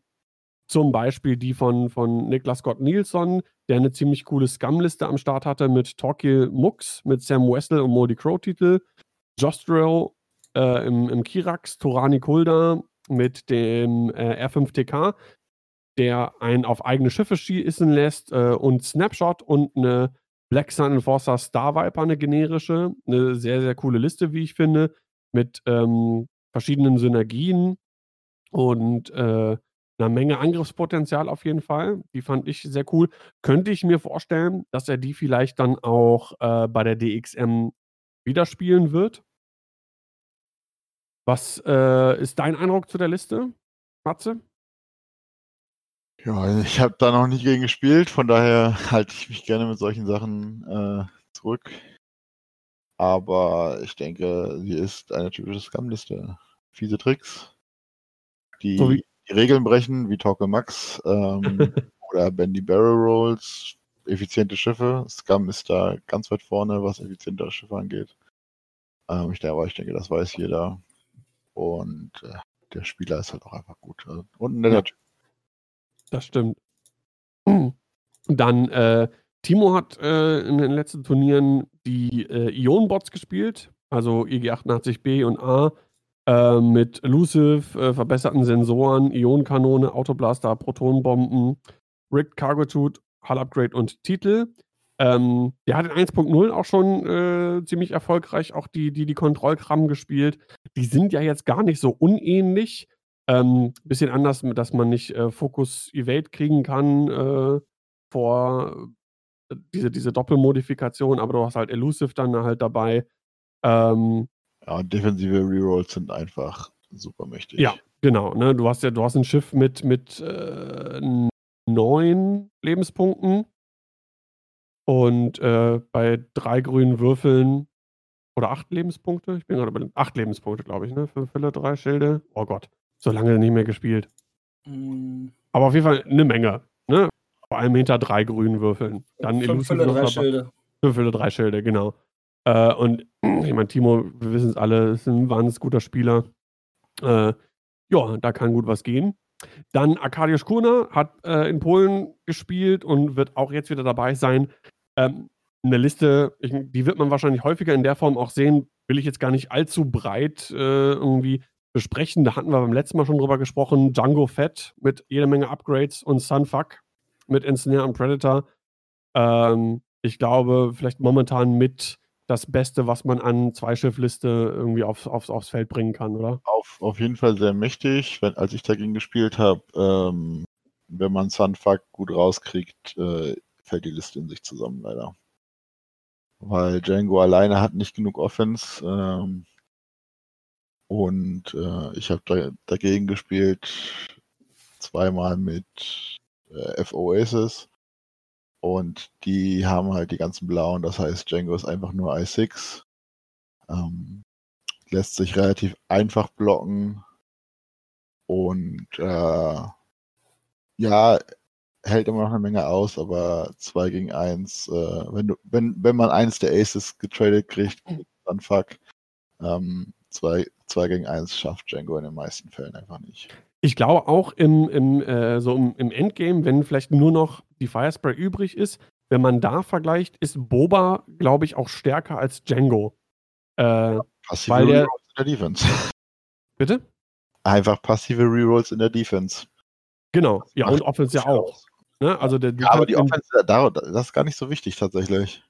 zum Beispiel die von, von Niklas Scott Nielsen, der eine ziemlich coole Scum-Liste am Start hatte mit Torquil Mux, mit Sam Wessel und Modi Crow-Titel, Jostrel äh, im, im Kirax, Torani Kulda mit dem äh, R5TK, der einen auf eigene Schiffe schießen lässt äh, und Snapshot und eine Black Sun Enforcer Star Viper, eine generische. Eine sehr, sehr coole Liste, wie ich finde, mit ähm, verschiedenen Synergien und äh, einer Menge Angriffspotenzial auf jeden Fall. Die fand ich sehr cool. Könnte ich mir vorstellen, dass er die vielleicht dann auch äh, bei der DXM wieder spielen wird. Was äh, ist dein Eindruck zu der Liste, Matze? Ja, ich habe da noch nicht gegen gespielt, von daher halte ich mich gerne mit solchen Sachen äh, zurück. Aber ich denke, sie ist eine typische Scam-Liste. Fiese Tricks, die so die Regeln brechen, wie Talke Max ähm, oder Bendy Barrel Rolls, effiziente Schiffe. Scum ist da ganz weit vorne, was effiziente Schiffe angeht. Ähm, ich, aber ich denke, das weiß jeder. Und äh, der Spieler ist halt auch einfach gut. Also, und ein netter ja. Typ. Das stimmt. Dann, äh, Timo hat äh, in den letzten Turnieren die äh, Ionenbots gespielt, also IG88B und A, äh, mit Elusive, äh, verbesserten Sensoren, Ionenkanone, Autoblaster, Protonenbomben, Rigged Cargo Tooth, Hull Upgrade und Titel. Ähm, der hat in 1.0 auch schon äh, ziemlich erfolgreich auch die, die, die Kontrollkram gespielt. Die sind ja jetzt gar nicht so unähnlich. Ähm, bisschen anders, dass man nicht äh, Focus Evade kriegen kann äh, vor äh, diese, diese Doppelmodifikation, aber du hast halt Elusive dann halt dabei. Ähm, ja, defensive Rerolls sind einfach super mächtig. Ja, genau. Ne? Du hast ja, du hast ein Schiff mit, mit äh, neun Lebenspunkten und äh, bei drei grünen Würfeln oder acht Lebenspunkte. Ich bin gerade bei den acht Lebenspunkte, glaube ich, ne? Fünf Fälle, drei Schilde. Oh Gott, so lange nicht mehr gespielt. Mm. Aber auf jeden Fall eine Menge, ne? Vor allem hinter drei grünen Würfeln. Dann fünf Fälle, drei Schilde. Fünf Fälle, drei Schilde, genau. Äh, und ich meine, Timo, wir wissen es alle, ist ein wahnsinnig guter Spieler. Äh, ja, da kann gut was gehen. Dann Arkadiusz Kurna hat äh, in Polen gespielt und wird auch jetzt wieder dabei sein. Ähm, eine Liste, ich, die wird man wahrscheinlich häufiger in der Form auch sehen, will ich jetzt gar nicht allzu breit äh, irgendwie besprechen. Da hatten wir beim letzten Mal schon drüber gesprochen. Django Fett mit jeder Menge Upgrades und Sunfuck mit Ensnare und Predator. Ähm, ich glaube, vielleicht momentan mit das Beste, was man an Zweischiffliste irgendwie aufs, aufs, aufs Feld bringen kann, oder? Auf, auf jeden Fall sehr mächtig. Wenn, als ich dagegen gespielt habe, ähm, wenn man Sunfuck gut rauskriegt, äh, fällt die Liste in sich zusammen, leider. Weil Django alleine hat nicht genug Offense. Ähm, und äh, ich habe da, dagegen gespielt zweimal mit äh, F-Oasis. Und die haben halt die ganzen blauen, das heißt Django ist einfach nur i6. Ähm, lässt sich relativ einfach blocken. Und äh, ja, hält immer noch eine Menge aus, aber 2 gegen 1, äh, wenn, du, wenn, wenn man eins der Aces getradet kriegt, dann fuck. 2 ähm, zwei, zwei gegen 1 schafft Django in den meisten Fällen einfach nicht. Ich glaube auch im, im, äh, so im, im, Endgame, wenn vielleicht nur noch die Firespray übrig ist, wenn man da vergleicht, ist Boba, glaube ich, auch stärker als Django. Äh, passive weil der, Rerolls in der Defense. Bitte? Einfach passive Rerolls in der Defense. Genau, ja, und Offense ja auch. Ne? Also der, ja, aber die Offense, da, das ist gar nicht so wichtig tatsächlich.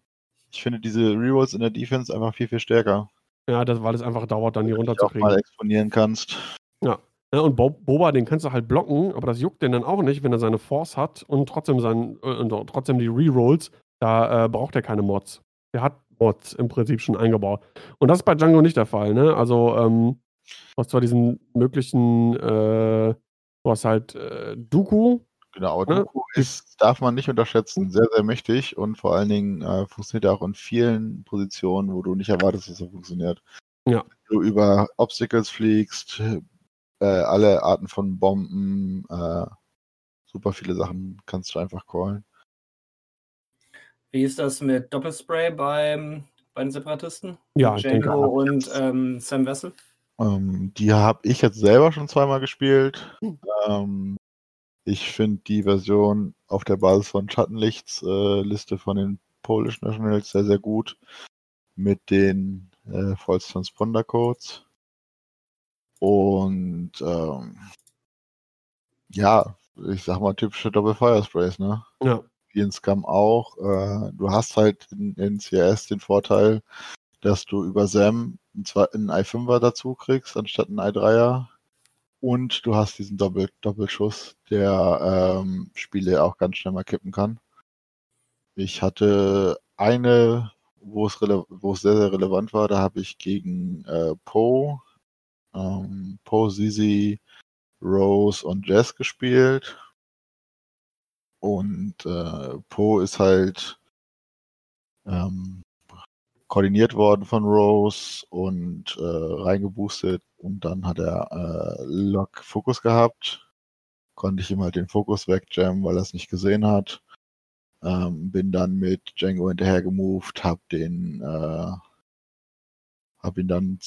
Ich finde diese Rerolls in der Defense einfach viel, viel stärker. Ja, das, weil es einfach dauert, dann die runterzukriegen. Auch mal exponieren kannst. Ja, ja, und Boba, den kannst du halt blocken, aber das juckt den dann auch nicht, wenn er seine Force hat und trotzdem, sein, äh, trotzdem die Rerolls. Da äh, braucht er keine Mods. Der hat Mods im Prinzip schon eingebaut. Und das ist bei Django nicht der Fall. Ne? Also, ähm, du hast zwar diesen möglichen, äh, du hast halt äh, Dooku. Genau, aber ne? Dooku ist, darf man nicht unterschätzen, sehr, sehr mächtig und vor allen Dingen äh, funktioniert er auch in vielen Positionen, wo du nicht erwartest, dass er funktioniert. Ja. Wenn du über Obstacles fliegst, äh, alle Arten von Bomben, äh, super viele Sachen kannst du einfach callen. Wie ist das mit Doppelspray beim, bei den Separatisten? Ja, Django ich denke, und ähm, Sam Wessel? Ähm, die habe ich jetzt selber schon zweimal gespielt. Hm. Ähm, ich finde die Version auf der Basis von Schattenlichts äh, Liste von den Polish Nationals sehr, sehr gut. Mit den äh, False Transponder Codes. Und ähm, ja, ich sag mal typische Double Fire Sprays, ne? Ja. Wie in Scum auch. Äh, du hast halt in, in CS den Vorteil, dass du über SAM einen i5er dazu kriegst, anstatt einen i3er. Und du hast diesen Doppel Doppelschuss, der ähm, Spiele auch ganz schnell mal kippen kann. Ich hatte eine, wo es, wo es sehr, sehr relevant war, da habe ich gegen äh, Poe ähm, Poe, Zizi, Rose und Jess gespielt. Und äh, Poe ist halt ähm, koordiniert worden von Rose und äh, reingeboostet und dann hat er äh, Lock Fokus gehabt. Konnte ich ihm halt den Fokus wegjammen, weil er es nicht gesehen hat. Ähm, bin dann mit Django hinterher gemoved, hab den äh, habe ihn dann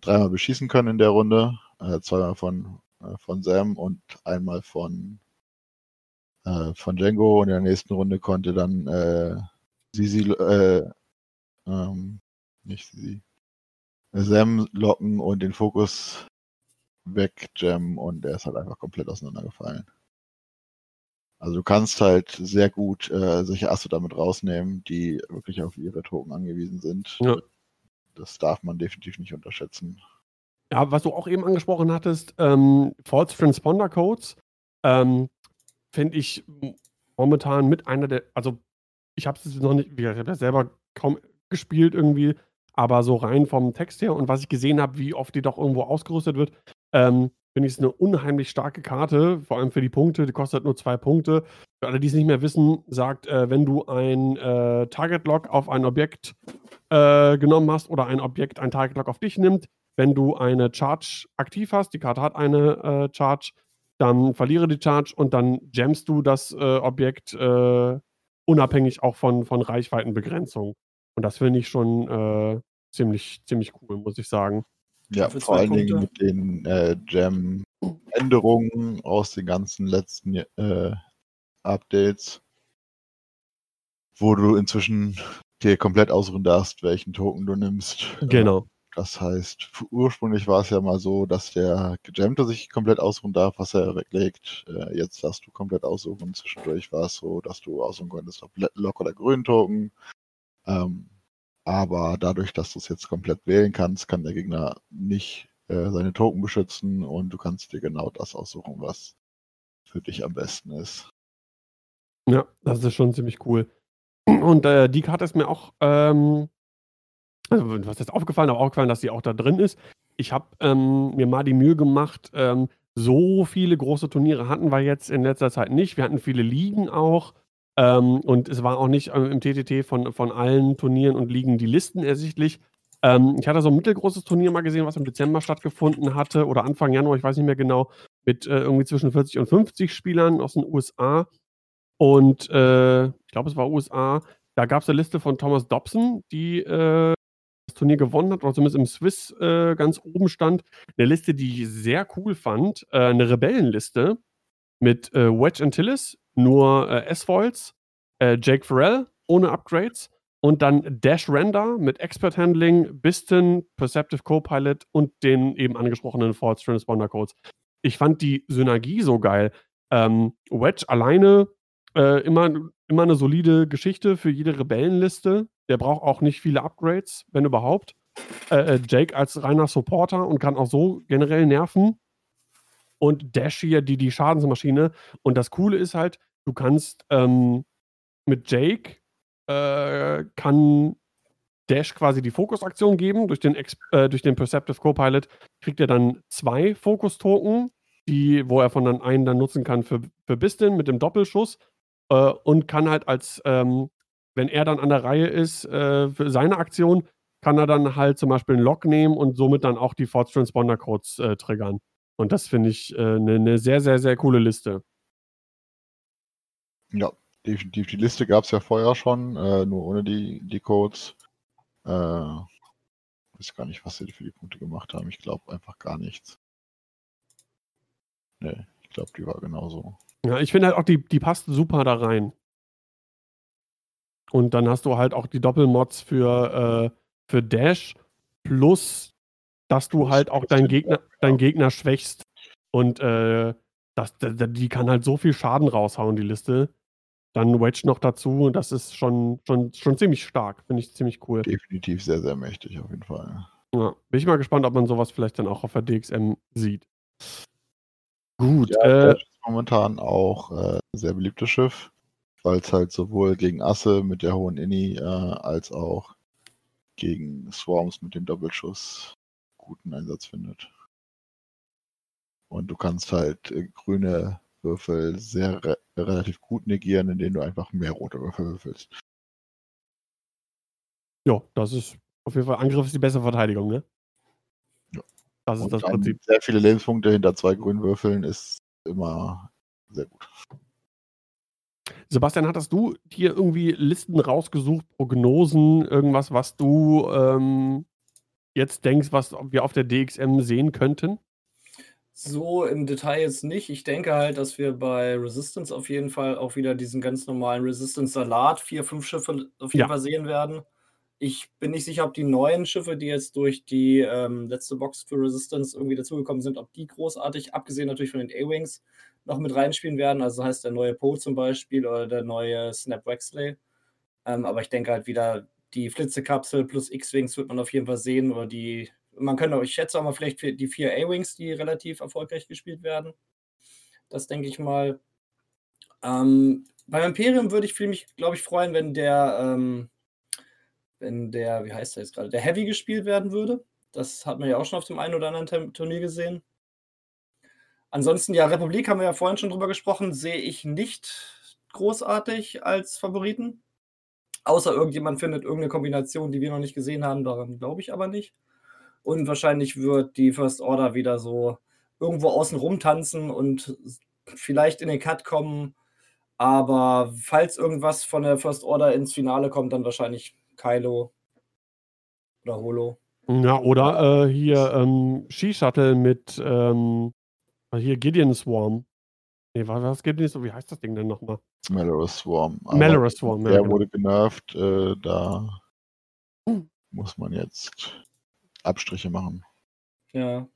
dreimal beschießen können in der Runde. Äh, zweimal von, äh, von Sam und einmal von, äh, von Django. Und in der nächsten Runde konnte dann äh, Sisi, äh, ähm, nicht Sisi, Sam locken und den Fokus wegjammen und er ist halt einfach komplett auseinandergefallen. Also du kannst halt sehr gut äh, solche Asse damit rausnehmen, die wirklich auf ihre Token angewiesen sind. Ja. Das darf man definitiv nicht unterschätzen. Ja, was du auch eben angesprochen hattest, ähm, False Transponder Codes, ähm, finde ich momentan mit einer der, also ich habe es noch nicht, ich habe ja selber kaum gespielt irgendwie, aber so rein vom Text her und was ich gesehen habe, wie oft die doch irgendwo ausgerüstet wird, ähm, finde ich es eine unheimlich starke Karte, vor allem für die Punkte. Die kostet nur zwei Punkte. Für alle, die es nicht mehr wissen, sagt, äh, wenn du ein äh, Target-Lock auf ein Objekt äh, genommen hast oder ein Objekt ein Target-Lock auf dich nimmt, wenn du eine Charge aktiv hast, die Karte hat eine äh, Charge, dann verliere die Charge und dann jammst du das äh, Objekt äh, unabhängig auch von, von Reichweitenbegrenzung. Und das finde ich schon ziemlich, ziemlich cool, muss ich sagen. Ja, vor allen Punkte. Dingen mit den äh, Jam-Änderungen aus den ganzen letzten äh, Updates, wo du inzwischen dir komplett ausruhen darfst, welchen Token du nimmst. Genau. Das heißt, ursprünglich war es ja mal so, dass der Gejammte sich komplett ausruhen darf, was er weglegt. Äh, jetzt darfst du komplett aussuchen. Zwischendurch war es so, dass du aussuchen konntest, ob Lock oder grünen Token. Ähm, Aber dadurch, dass du es jetzt komplett wählen kannst, kann der Gegner nicht äh, seine Token beschützen und du kannst dir genau das aussuchen, was für dich am besten ist. Ja, das ist schon ziemlich cool. Und äh, die Karte ist mir auch, ähm, also was ist aufgefallen, aber auch gefallen, dass sie auch da drin ist. Ich habe ähm, mir mal die Mühe gemacht, ähm, so viele große Turniere hatten wir jetzt in letzter Zeit nicht. Wir hatten viele Ligen auch. Ähm, und es war auch nicht äh, im TTT von, von allen Turnieren und Ligen die Listen ersichtlich. Ähm, ich hatte so ein mittelgroßes Turnier mal gesehen, was im Dezember stattgefunden hatte oder Anfang Januar, ich weiß nicht mehr genau, mit äh, irgendwie zwischen 40 und 50 Spielern aus den USA. Und äh, ich glaube, es war USA. Da gab es eine Liste von Thomas Dobson, die äh, das Turnier gewonnen hat, oder zumindest im Swiss äh, ganz oben stand. Eine Liste, die ich sehr cool fand. Äh, eine Rebellenliste mit Wedge Antilles, nur äh, S-Foils, Jake Farrell ohne Upgrades und dann Dash Render mit Expert Handling, Biston, Perceptive Copilot und den eben angesprochenen False Transponder Codes. Ich fand die Synergie so geil. Ähm, Wedge alleine äh, immer, immer eine solide Geschichte für jede Rebellenliste. Der braucht auch nicht viele Upgrades, wenn überhaupt. Äh, äh, Jake als reiner Supporter und kann auch so generell nerven. Und Dash hier, die, die Schadensmaschine. Und das Coole ist halt, du kannst ähm, mit Jake äh, kann Dash quasi die Fokusaktion geben. Durch den, äh, durch den Perceptive Copilot kriegt er dann zwei Fokus-Token, wo er von dann einen dann nutzen kann für, für Bistin mit dem Doppelschuss äh, und kann halt als, ähm, wenn er dann an der Reihe ist äh, für seine Aktion, kann er dann halt zum Beispiel einen Lock nehmen und somit dann auch die Force Transponder Codes äh, triggern. Und das finde ich eine äh, ne sehr, sehr, sehr coole Liste. Ja, definitiv. Die Liste gab es ja vorher schon, äh, nur ohne die, die Codes. Äh, weiß gar nicht, was sie für die Punkte gemacht haben. Ich glaube einfach gar nichts. Nee, ich glaube, die war genauso. Ja, ich finde halt auch, die, die passt super da rein. Und dann hast du halt auch die Doppelmods für, äh, für Dash, plus dass du halt auch deinen Gegner, deinen Gegner schwächst. Und äh, das, die kann halt so viel Schaden raushauen, die Liste. Dann Wedge noch dazu, das ist schon, schon, schon ziemlich stark, finde ich ziemlich cool. Definitiv sehr, sehr mächtig auf jeden Fall. Ja, bin ich mal gespannt, ob man sowas vielleicht dann auch auf der DXM sieht. Gut. Ja, äh, ist momentan auch äh, sehr beliebtes Schiff, weil es halt sowohl gegen Asse mit der hohen Inni äh, als auch gegen Swarms mit dem Doppelschuss guten Einsatz findet. Und du kannst halt äh, grüne Würfel sehr re relativ gut negieren, indem du einfach mehr rote Würfel würfelst. Ja, das ist auf jeden Fall Angriff ist die bessere Verteidigung, ne? Ja. Das ist Und das Prinzip. Sehr viele Lebenspunkte hinter zwei grünen Würfeln ist immer sehr gut. Sebastian, hattest du hier irgendwie Listen rausgesucht, Prognosen, irgendwas, was du ähm, jetzt denkst, was wir auf der DXM sehen könnten? So im Detail jetzt nicht. Ich denke halt, dass wir bei Resistance auf jeden Fall auch wieder diesen ganz normalen Resistance-Salat, vier, fünf Schiffe auf jeden Ja. Fall sehen werden. Ich bin nicht sicher, ob die neuen Schiffe, die jetzt durch die ähm, letzte Box für Resistance irgendwie dazugekommen sind, ob die großartig, abgesehen natürlich von den A-Wings, noch mit reinspielen werden. Also heißt der neue Poe zum Beispiel oder der neue Snap Wexley. Ähm, aber ich denke halt wieder, die Flitzekapsel plus X-Wings wird man auf jeden Fall sehen oder die man könnte, ich schätze auch mal vielleicht die vier A-Wings, die relativ erfolgreich gespielt werden. Das denke ich mal. Ähm, beim Imperium würde ich mich, glaube ich, freuen, wenn der, ähm, wenn der, wie heißt der jetzt gerade, der Heavy gespielt werden würde. Das hat man ja auch schon auf dem einen oder anderen Turnier gesehen. Ansonsten, ja, Republik haben wir ja vorhin schon drüber gesprochen, sehe ich nicht großartig als Favoriten. Außer irgendjemand findet irgendeine Kombination, die wir noch nicht gesehen haben, daran glaube ich aber nicht. Und wahrscheinlich wird die First Order wieder so irgendwo außen rum tanzen und vielleicht in den Cut kommen. Aber falls irgendwas von der First Order ins Finale kommt, dann wahrscheinlich Kylo oder Holo. Ja, oder äh, hier ähm, Ski-Shuttle mit ähm, hier Gideon Swarm. Nee, was, was Gideon Swarm? Wie heißt das Ding denn nochmal? Malorus Swarm. Malorus Swarm, ja. Der genau. wurde genervt, äh, da hm. muss man jetzt Abstriche machen. Ja.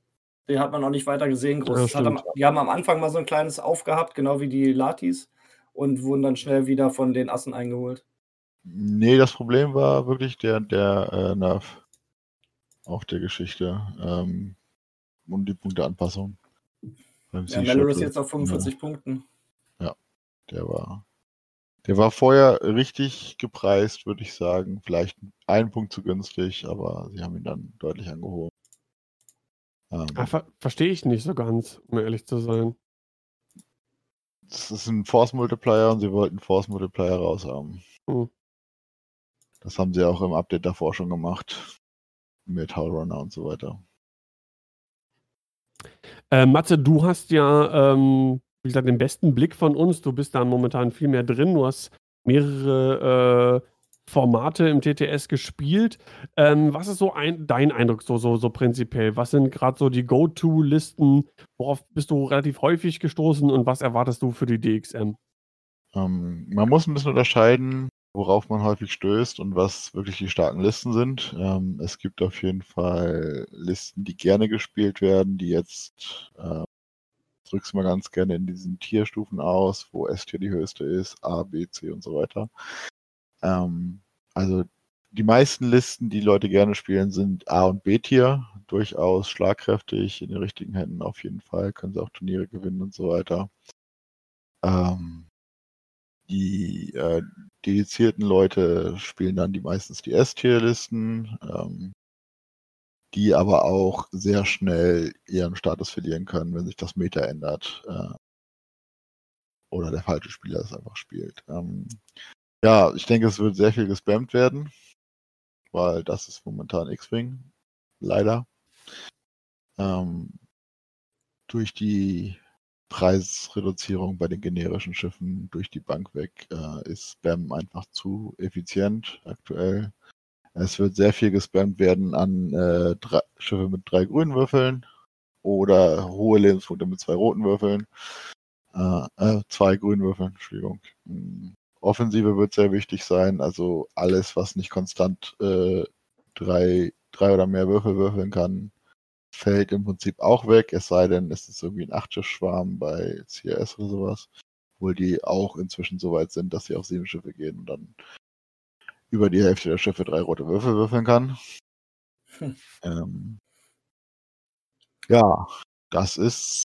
Den hat man noch nicht weiter gesehen. Groß. Ja, am, die haben am Anfang mal so ein kleines aufgehabt, genau wie die Latis, und wurden dann schnell wieder von den Assen eingeholt. Nee, das Problem war wirklich der, der äh, Nerv. Auch der Geschichte. Ähm, und die Punkteanpassung. Ja, Melrose jetzt auf 45 ja. Punkten. Ja, der war. Der war vorher richtig gepreist, würde ich sagen. Vielleicht ein Punkt zu günstig, aber sie haben ihn dann deutlich angehoben. Ähm, ah, ver Verstehe ich nicht so ganz, um ehrlich zu sein. Das ist ein Force Multiplier und sie wollten Force Multiplier raushaben. Hm. Das haben sie auch im Update davor schon gemacht. Mit Howlrunner und so weiter. Äh, Matze, du hast ja, ähm, wie gesagt, den besten Blick von uns. Du bist da momentan viel mehr drin. Du hast mehrere äh, Formate im TTS gespielt. Ähm, was ist so ein, dein Eindruck so, so, so prinzipiell? Was sind gerade so die Go-To-Listen? Worauf bist du relativ häufig gestoßen und was erwartest du für die DXM? Ähm, man muss ein bisschen unterscheiden, worauf man häufig stößt und was wirklich die starken Listen sind. Ähm, es gibt auf jeden Fall Listen, die gerne gespielt werden, die jetzt, äh, drückst mal ganz gerne in diesen Tierstufen aus, wo S-Tier die höchste ist, A, B, C und so weiter. Ähm, also die meisten Listen, die Leute gerne spielen, sind A- und B-Tier, durchaus schlagkräftig, in den richtigen Händen auf jeden Fall, können sie auch Turniere gewinnen und so weiter. Ähm, die äh, dedizierten Leute spielen dann die meistens die S-Tier-Listen, ähm, die aber auch sehr schnell ihren Status verlieren können, wenn sich das Meta ändert. Äh, oder der falsche Spieler es einfach spielt. Ähm, ja, ich denke, es wird sehr viel gespammt werden, weil das ist momentan X-Wing. Leider. Ähm, durch die Preisreduzierung bei den generischen Schiffen durch die Bank weg äh, ist Spam einfach zu effizient aktuell. Es wird sehr viel gespammt werden an äh, drei, Schiffe mit drei grünen Würfeln oder hohe Lebenspunkte mit zwei roten Würfeln. Äh, äh, zwei grünen Würfeln, Entschuldigung. Hm, Offensive wird sehr wichtig sein, also alles, was nicht konstant äh, drei, drei oder mehr Würfel würfeln kann, fällt im Prinzip auch weg, es sei denn, es ist irgendwie ein Achtschiff-Schwarm bei CRS oder sowas. Obwohl die auch inzwischen so weit sind, dass sie auf sieben Schiffe gehen und dann über die Hälfte der Schiffe drei rote Würfel würfeln kann. Hm. Ähm, ja, das ist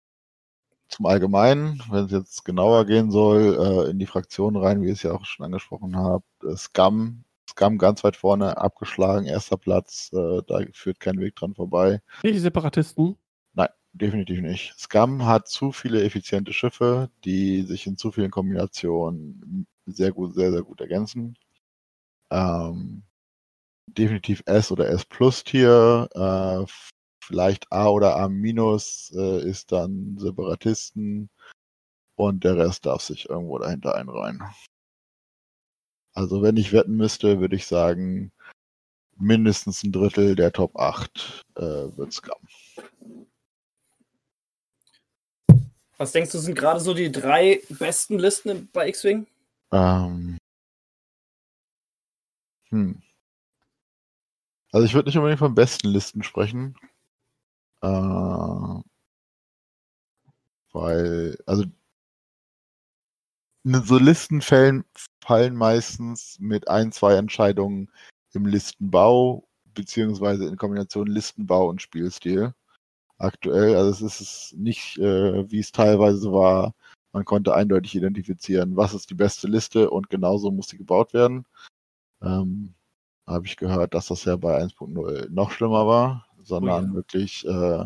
zum Allgemeinen, wenn es jetzt genauer gehen soll, äh, in die Fraktionen rein, wie ich es ja auch schon angesprochen habe. Scum Scum ganz weit vorne abgeschlagen, erster Platz, äh, da führt kein Weg dran vorbei. Nicht die Separatisten? Nein, definitiv nicht. Scum hat zu viele effiziente Schiffe, die sich in zu vielen Kombinationen sehr gut, sehr, sehr gut ergänzen. Ähm, definitiv S oder S Plus Tier, äh, vielleicht A oder A minus äh, ist dann Separatisten und der Rest darf sich irgendwo dahinter einreihen. Also wenn ich wetten müsste, würde ich sagen, mindestens ein Drittel der Top 8 äh, wird Scum. Was denkst du, sind gerade so die drei besten Listen bei X-Wing? Ähm. Hm. Also ich würde nicht unbedingt von besten Listen sprechen. Äh, weil, also so Listen fallen, fallen meistens mit ein, zwei Entscheidungen im Listenbau, beziehungsweise in Kombination Listenbau und Spielstil. Aktuell, also es ist nicht, äh, wie es teilweise war, man konnte eindeutig identifizieren, was ist die beste Liste und genauso muss sie gebaut werden. Ähm, Habe ich gehört, dass das ja bei 1.0 noch schlimmer war, sondern oh ja. wirklich, äh,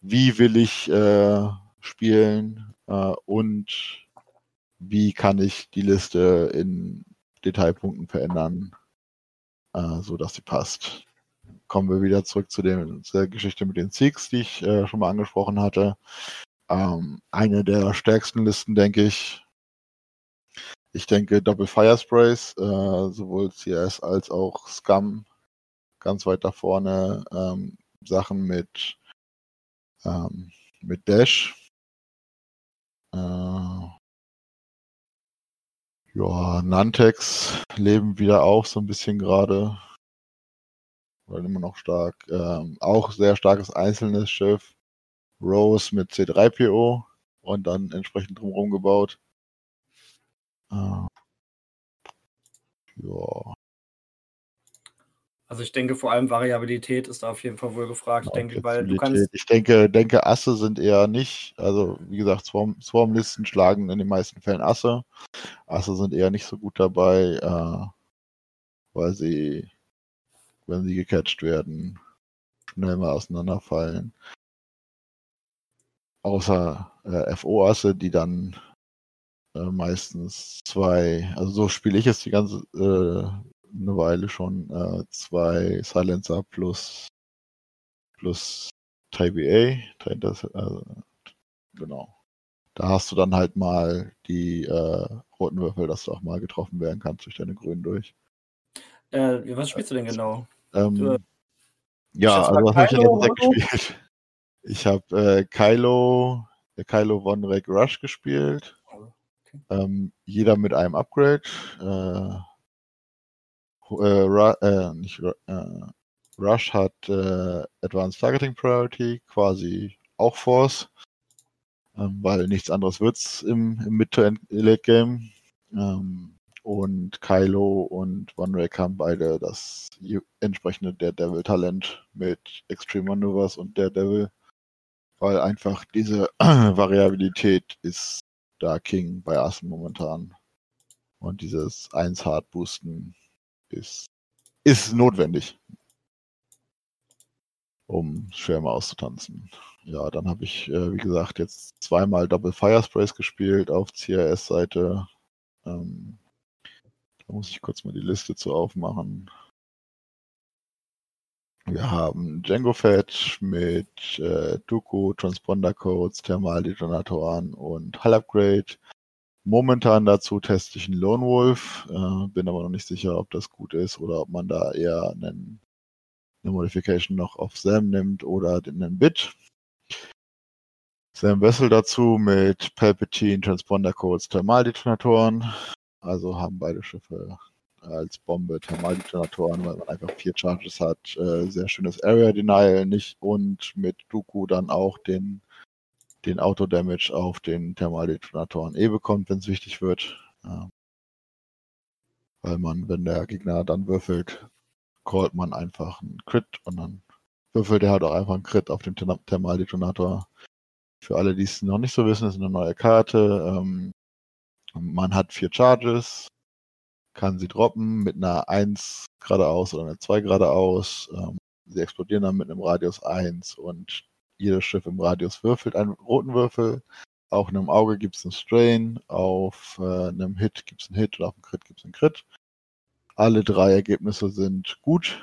wie will ich äh, spielen äh, und wie kann ich die Liste in Detailpunkten verändern, äh, so dass sie passt. Kommen wir wieder zurück zu, dem, zu der Geschichte mit den Sigs, die ich äh, schon mal angesprochen hatte. Ähm, eine der stärksten Listen, denke ich. Ich denke Doppel Fire Sprays, äh, sowohl CS als auch Scum, ganz weit da vorne. Ähm, Sachen mit, ähm, mit Dash. Äh, ja, Nantex leben wieder auf, so ein bisschen gerade. Weil immer noch stark. Ähm, auch sehr starkes einzelnes Schiff. Rose mit C3PO und dann entsprechend drumherum gebaut. Äh, Ja, Also ich denke, vor allem Variabilität ist da auf jeden Fall wohl gefragt. Ich denke, weil du kannst. Ich denke, denke, Asse sind eher nicht, also wie gesagt, Swarm, Swarmlisten schlagen in den meisten Fällen Asse. Asse sind eher nicht so gut dabei, äh, weil sie, wenn sie gecatcht werden, schnell mal auseinanderfallen. Außer äh, FO-Asse, die dann äh, meistens zwei, also so spiele ich es die ganze äh, eine Weile schon, äh, zwei Silencer plus plus TBA, Ti- das, äh, genau. Da hast du dann halt mal die äh, roten Würfel, dass du auch mal getroffen werden kannst durch deine grünen durch. Äh, was spielst du denn genau? Ähm, Du- ja, also was habe ich jetzt Hono? gespielt? Ich habe Kylo, Kylo Von Rek Rush gespielt. Okay. Ähm, jeder mit einem Upgrade. Äh, äh, Ru äh, nicht äh, Rush hat äh, Advanced Targeting Priority, quasi auch Force, ähm, weil nichts anderes wird's im, im Mid-to-Late-Game. Ähm, und Kylo und Von Rek haben beide das entsprechende Daredevil-Talent mit Extreme Maneuvers und Daredevil, weil einfach diese Variabilität ist da King bei Assen momentan. Und dieses 1 Hard Boosten ist, ist notwendig, um Schwärme auszutanzen. Ja, dann habe ich, äh, wie gesagt, jetzt zweimal Double Fire Sprays gespielt auf CRS-Seite. Ähm, da muss ich kurz mal die Liste zu aufmachen. Wir haben Django Fetch mit äh, Dooku, Transponder Codes, Thermaldetonatoren und Hull Upgrade. Momentan dazu teste ich einen Lone Wolf, äh, bin aber noch nicht sicher, ob das gut ist oder ob man da eher einen, eine Modification noch auf Sam nimmt oder einen Bit. Sam Vessel dazu mit Palpatine, Transponder Codes, Thermaldetonatoren. Also haben beide Schiffe als Bombe Thermaldetonatoren, weil man einfach vier Charges hat. Äh, sehr schönes Area Denial nicht und mit Dooku dann auch den, den Auto-Damage auf den Thermaldetonatoren eh bekommt, wenn es wichtig wird. Ja. Weil man, wenn der Gegner dann würfelt, callt man einfach einen Crit und dann würfelt er halt auch einfach einen Crit auf Therm- Thermaldetonator. Für alle, die es noch nicht so wissen, ist eine neue Karte. Ähm, man hat vier Charges, kann sie droppen mit einer 1 geradeaus oder einer 2 geradeaus. Ähm, sie explodieren dann mit einem Radius 1 und jedes Schiff im Radius würfelt einen roten Würfel. Auf einem Auge gibt es einen Strain, auf äh, einem Hit gibt es einen Hit und auf einem Crit gibt es einen Crit. Alle drei Ergebnisse sind gut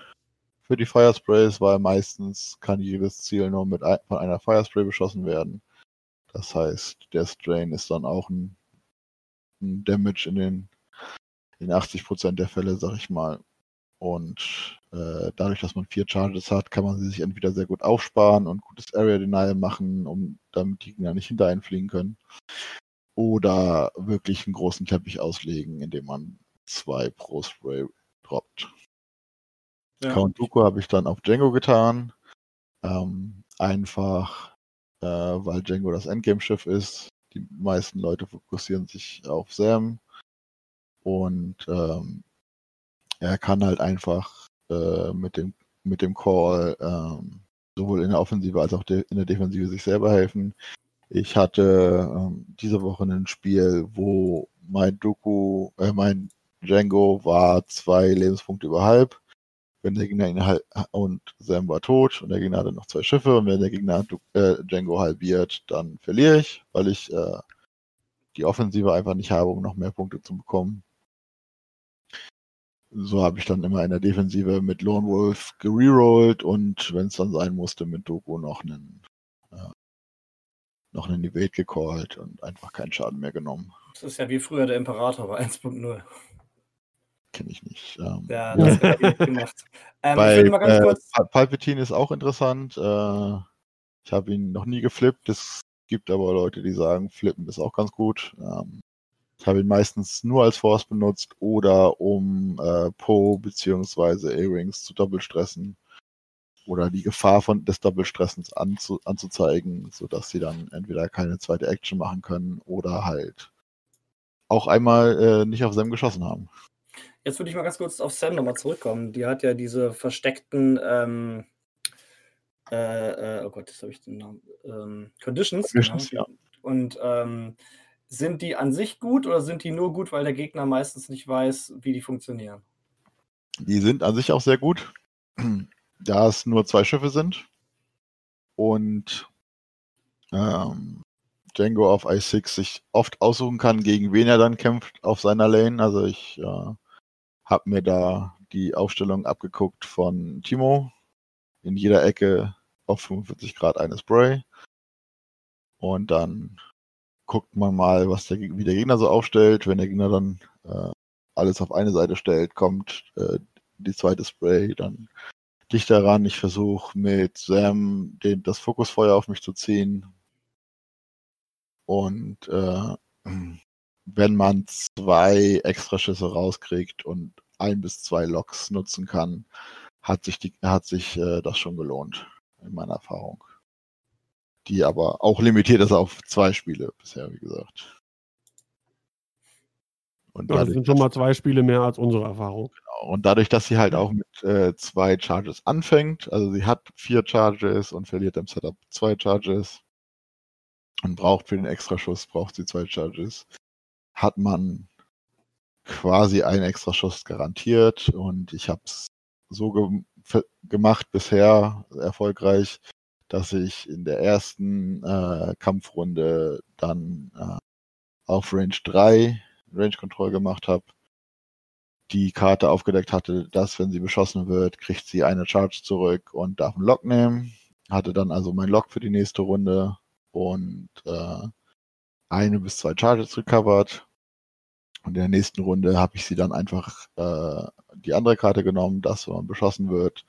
für die Firesprays, weil meistens kann jedes Ziel nur mit ein, von einer Firespray beschossen werden. Das heißt, der Strain ist dann auch ein, ein Damage in den in 80% der Fälle, sag ich mal. Und äh, dadurch, dass man vier Charges hat, kann man sie sich entweder sehr gut aufsparen und gutes Area Denial machen, um damit die Gegner nicht hinter einen fliegen können. Oder wirklich einen großen Teppich auslegen, indem man zwei pro Spray droppt. Ja. Count Dooku habe ich dann auf Django getan. Ähm, einfach, äh, weil Django das Endgame-Schiff ist. Die meisten Leute fokussieren sich auf Sam. Und ähm, er kann halt einfach äh, mit, dem, mit dem Call ähm, sowohl in der Offensive als auch in der Defensive sich selber helfen. Ich hatte ähm, diese Woche ein Spiel, wo mein Doku, äh, mein Django war zwei Lebenspunkte über halb. Wenn der Gegner ihn halt und Sam war tot und der Gegner hatte noch zwei Schiffe und wenn der Gegner äh, Django halbiert, dann verliere ich, weil ich äh, die Offensive einfach nicht habe, um noch mehr Punkte zu bekommen. So habe ich dann immer in der Defensive mit Lone Wolf gererollt und wenn es dann sein musste, mit Doku noch einen äh, noch einen Evade gecallt und einfach keinen Schaden mehr genommen. Das ist ja wie früher der Imperator bei 1.0. Kenne ich nicht. Ähm, Ja, das hat er gemacht. Ähm, Bei, ich mal ganz äh, kurz. Pa- Palpatine ist auch interessant. Äh, ich habe ihn noch nie geflippt. Es gibt aber Leute, die sagen, flippen ist auch ganz gut. Ähm, habe ihn meistens nur als Force benutzt oder um äh, Po bzw. A-Rings zu doppelstressen oder die Gefahr von des Doppelstressens anzu, anzuzeigen, sodass sie dann entweder keine zweite Action machen können oder halt auch einmal äh, nicht auf Sam geschossen haben. Jetzt würde ich mal ganz kurz auf Sam nochmal zurückkommen. Die hat ja diese versteckten ähm, äh, äh, oh Gott, jetzt habe ich den Namen. Ähm, Conditions. Conditions, genau. Und ähm, sind die an sich gut oder sind die nur gut, weil der Gegner meistens nicht weiß, wie die funktionieren? Die sind an sich auch sehr gut, da es nur zwei Schiffe sind und ähm, Django auf i6 sich oft aussuchen kann, gegen wen er dann kämpft auf seiner Lane. Also ich äh, habe mir da die Aufstellung abgeguckt von Timo. In jeder Ecke auf 45 Grad eine Spray. Und dann guckt man mal, was der, wie der Gegner so aufstellt. Wenn der Gegner dann äh, alles auf eine Seite stellt, kommt äh, die zweite Spray dann dichter ran. Ich versuche mit Sam den, das Fokusfeuer auf mich zu ziehen. Und äh, wenn man zwei Extraschüsse rauskriegt und ein bis zwei Loks nutzen kann, hat sich, die, hat sich äh, das schon gelohnt, in meiner Erfahrung. Die aber auch limitiert ist auf zwei Spiele bisher, wie gesagt. Und ja, das sind schon mal zwei Spiele mehr als unsere Erfahrung. Genau. Und dadurch, dass sie halt auch mit äh, zwei Charges anfängt, also sie hat vier Charges und verliert im Setup zwei Charges und braucht für den Extraschuss, braucht sie zwei Charges, hat man quasi einen Extraschuss garantiert und ich habe es so ge gemacht bisher erfolgreich, dass ich in der ersten äh, Kampfrunde dann äh, auf Range 3 Range Control gemacht habe, die Karte aufgedeckt hatte, dass wenn sie beschossen wird, kriegt sie eine Charge zurück und darf einen Lock nehmen. Hatte dann also mein Lock für die nächste Runde und äh, eine bis zwei Charges recovered. Und in der nächsten Runde habe ich sie dann einfach äh, die andere Karte genommen, dass wenn man beschossen wird,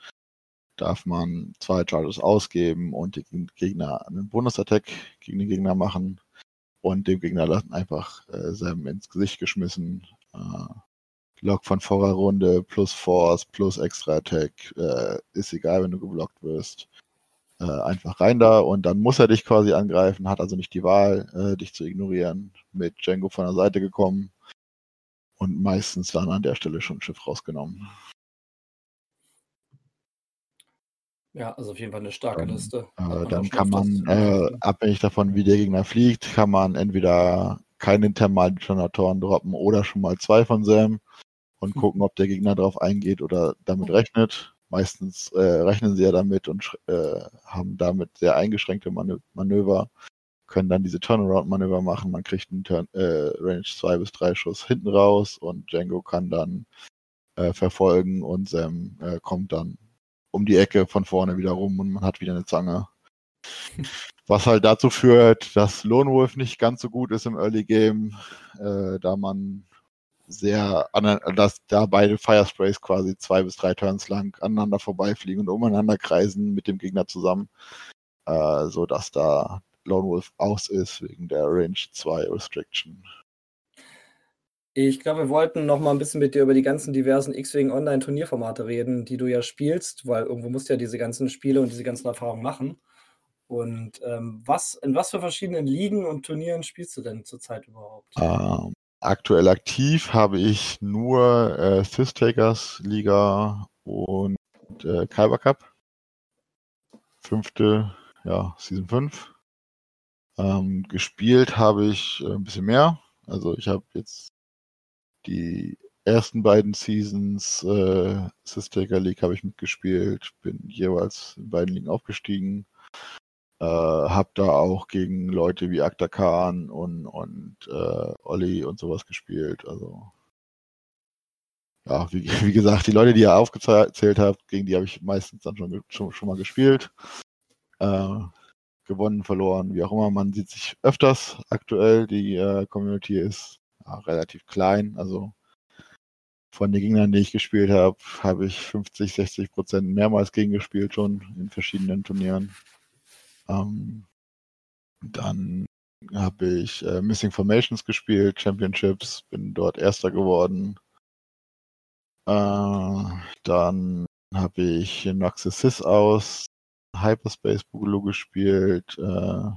darf man zwei Charges ausgeben und den Gegner einen Bonusattack gegen den Gegner machen und dem Gegner dann einfach äh, Sam ins Gesicht geschmissen. Äh, Lock von vorher Runde plus Force plus Extra Attack äh, ist egal, wenn du geblockt wirst. Äh, einfach rein da und dann muss er dich quasi angreifen, hat also nicht die Wahl, äh, dich zu ignorieren. Mit Django von der Seite gekommen, und meistens dann an der Stelle schon ein Schiff rausgenommen. Ja, also auf jeden Fall eine starke ähm, Liste. Äh, dann kann man, äh, abhängig davon, wie der Gegner fliegt, kann man entweder keine thermalen Detonatoren droppen oder schon mal zwei von Sam und hm. gucken, ob der Gegner darauf eingeht oder damit rechnet. Meistens äh, rechnen sie ja damit und äh, haben damit sehr eingeschränkte Manö Manöver können dann diese Turnaround-Manöver machen. Man kriegt einen Turn, äh, Range 2 bis 3 Schuss hinten raus und Django kann dann äh, verfolgen und Sam äh, kommt dann um die Ecke von vorne wieder rum und man hat wieder eine Zange. Was halt dazu führt, dass Lone Wolf nicht ganz so gut ist im Early Game, äh, da man sehr, dass da beide Firesprays quasi zwei bis drei Turns lang aneinander vorbeifliegen und umeinander kreisen mit dem Gegner zusammen, äh, so dass da Lone Wolf aus ist wegen der Range 2 Restriction. Ich glaube, wir wollten noch mal ein bisschen mit dir über die ganzen diversen X-Wing Online-Turnierformate reden, die du ja spielst, weil irgendwo musst du ja diese ganzen Spiele und diese ganzen Erfahrungen machen. Und ähm, was, in was für verschiedenen Ligen und Turnieren spielst du denn zurzeit überhaupt? Ähm, aktuell aktiv habe ich nur äh, Sys-Takers Liga und äh, Kyber Cup. Fünfte, ja, Season 5. Ähm, gespielt habe ich äh, ein bisschen mehr. Also ich habe jetzt die ersten beiden Seasons äh, Sistaker League habe ich mitgespielt, bin jeweils in beiden Ligen aufgestiegen. Äh, habe da auch gegen Leute wie Akta Khan und, und äh, Olli und sowas gespielt. Also ja, wie, wie, gesagt, die Leute, die ihr aufgezählt habt, gegen die habe ich meistens dann schon, schon, schon mal gespielt. Äh, gewonnen, verloren, wie auch immer. Man sieht sich öfters aktuell. Die äh, Community ist ja, relativ klein. Also von den Gegnern, die ich gespielt habe, habe ich 50, 60 Prozent mehrmals gegen gespielt schon in verschiedenen Turnieren. Ähm, dann habe ich äh, Missing Formations gespielt, Championships, bin dort Erster geworden. Äh, dann habe ich Noxus aus Hyperspace Boogaloo gespielt. Äh,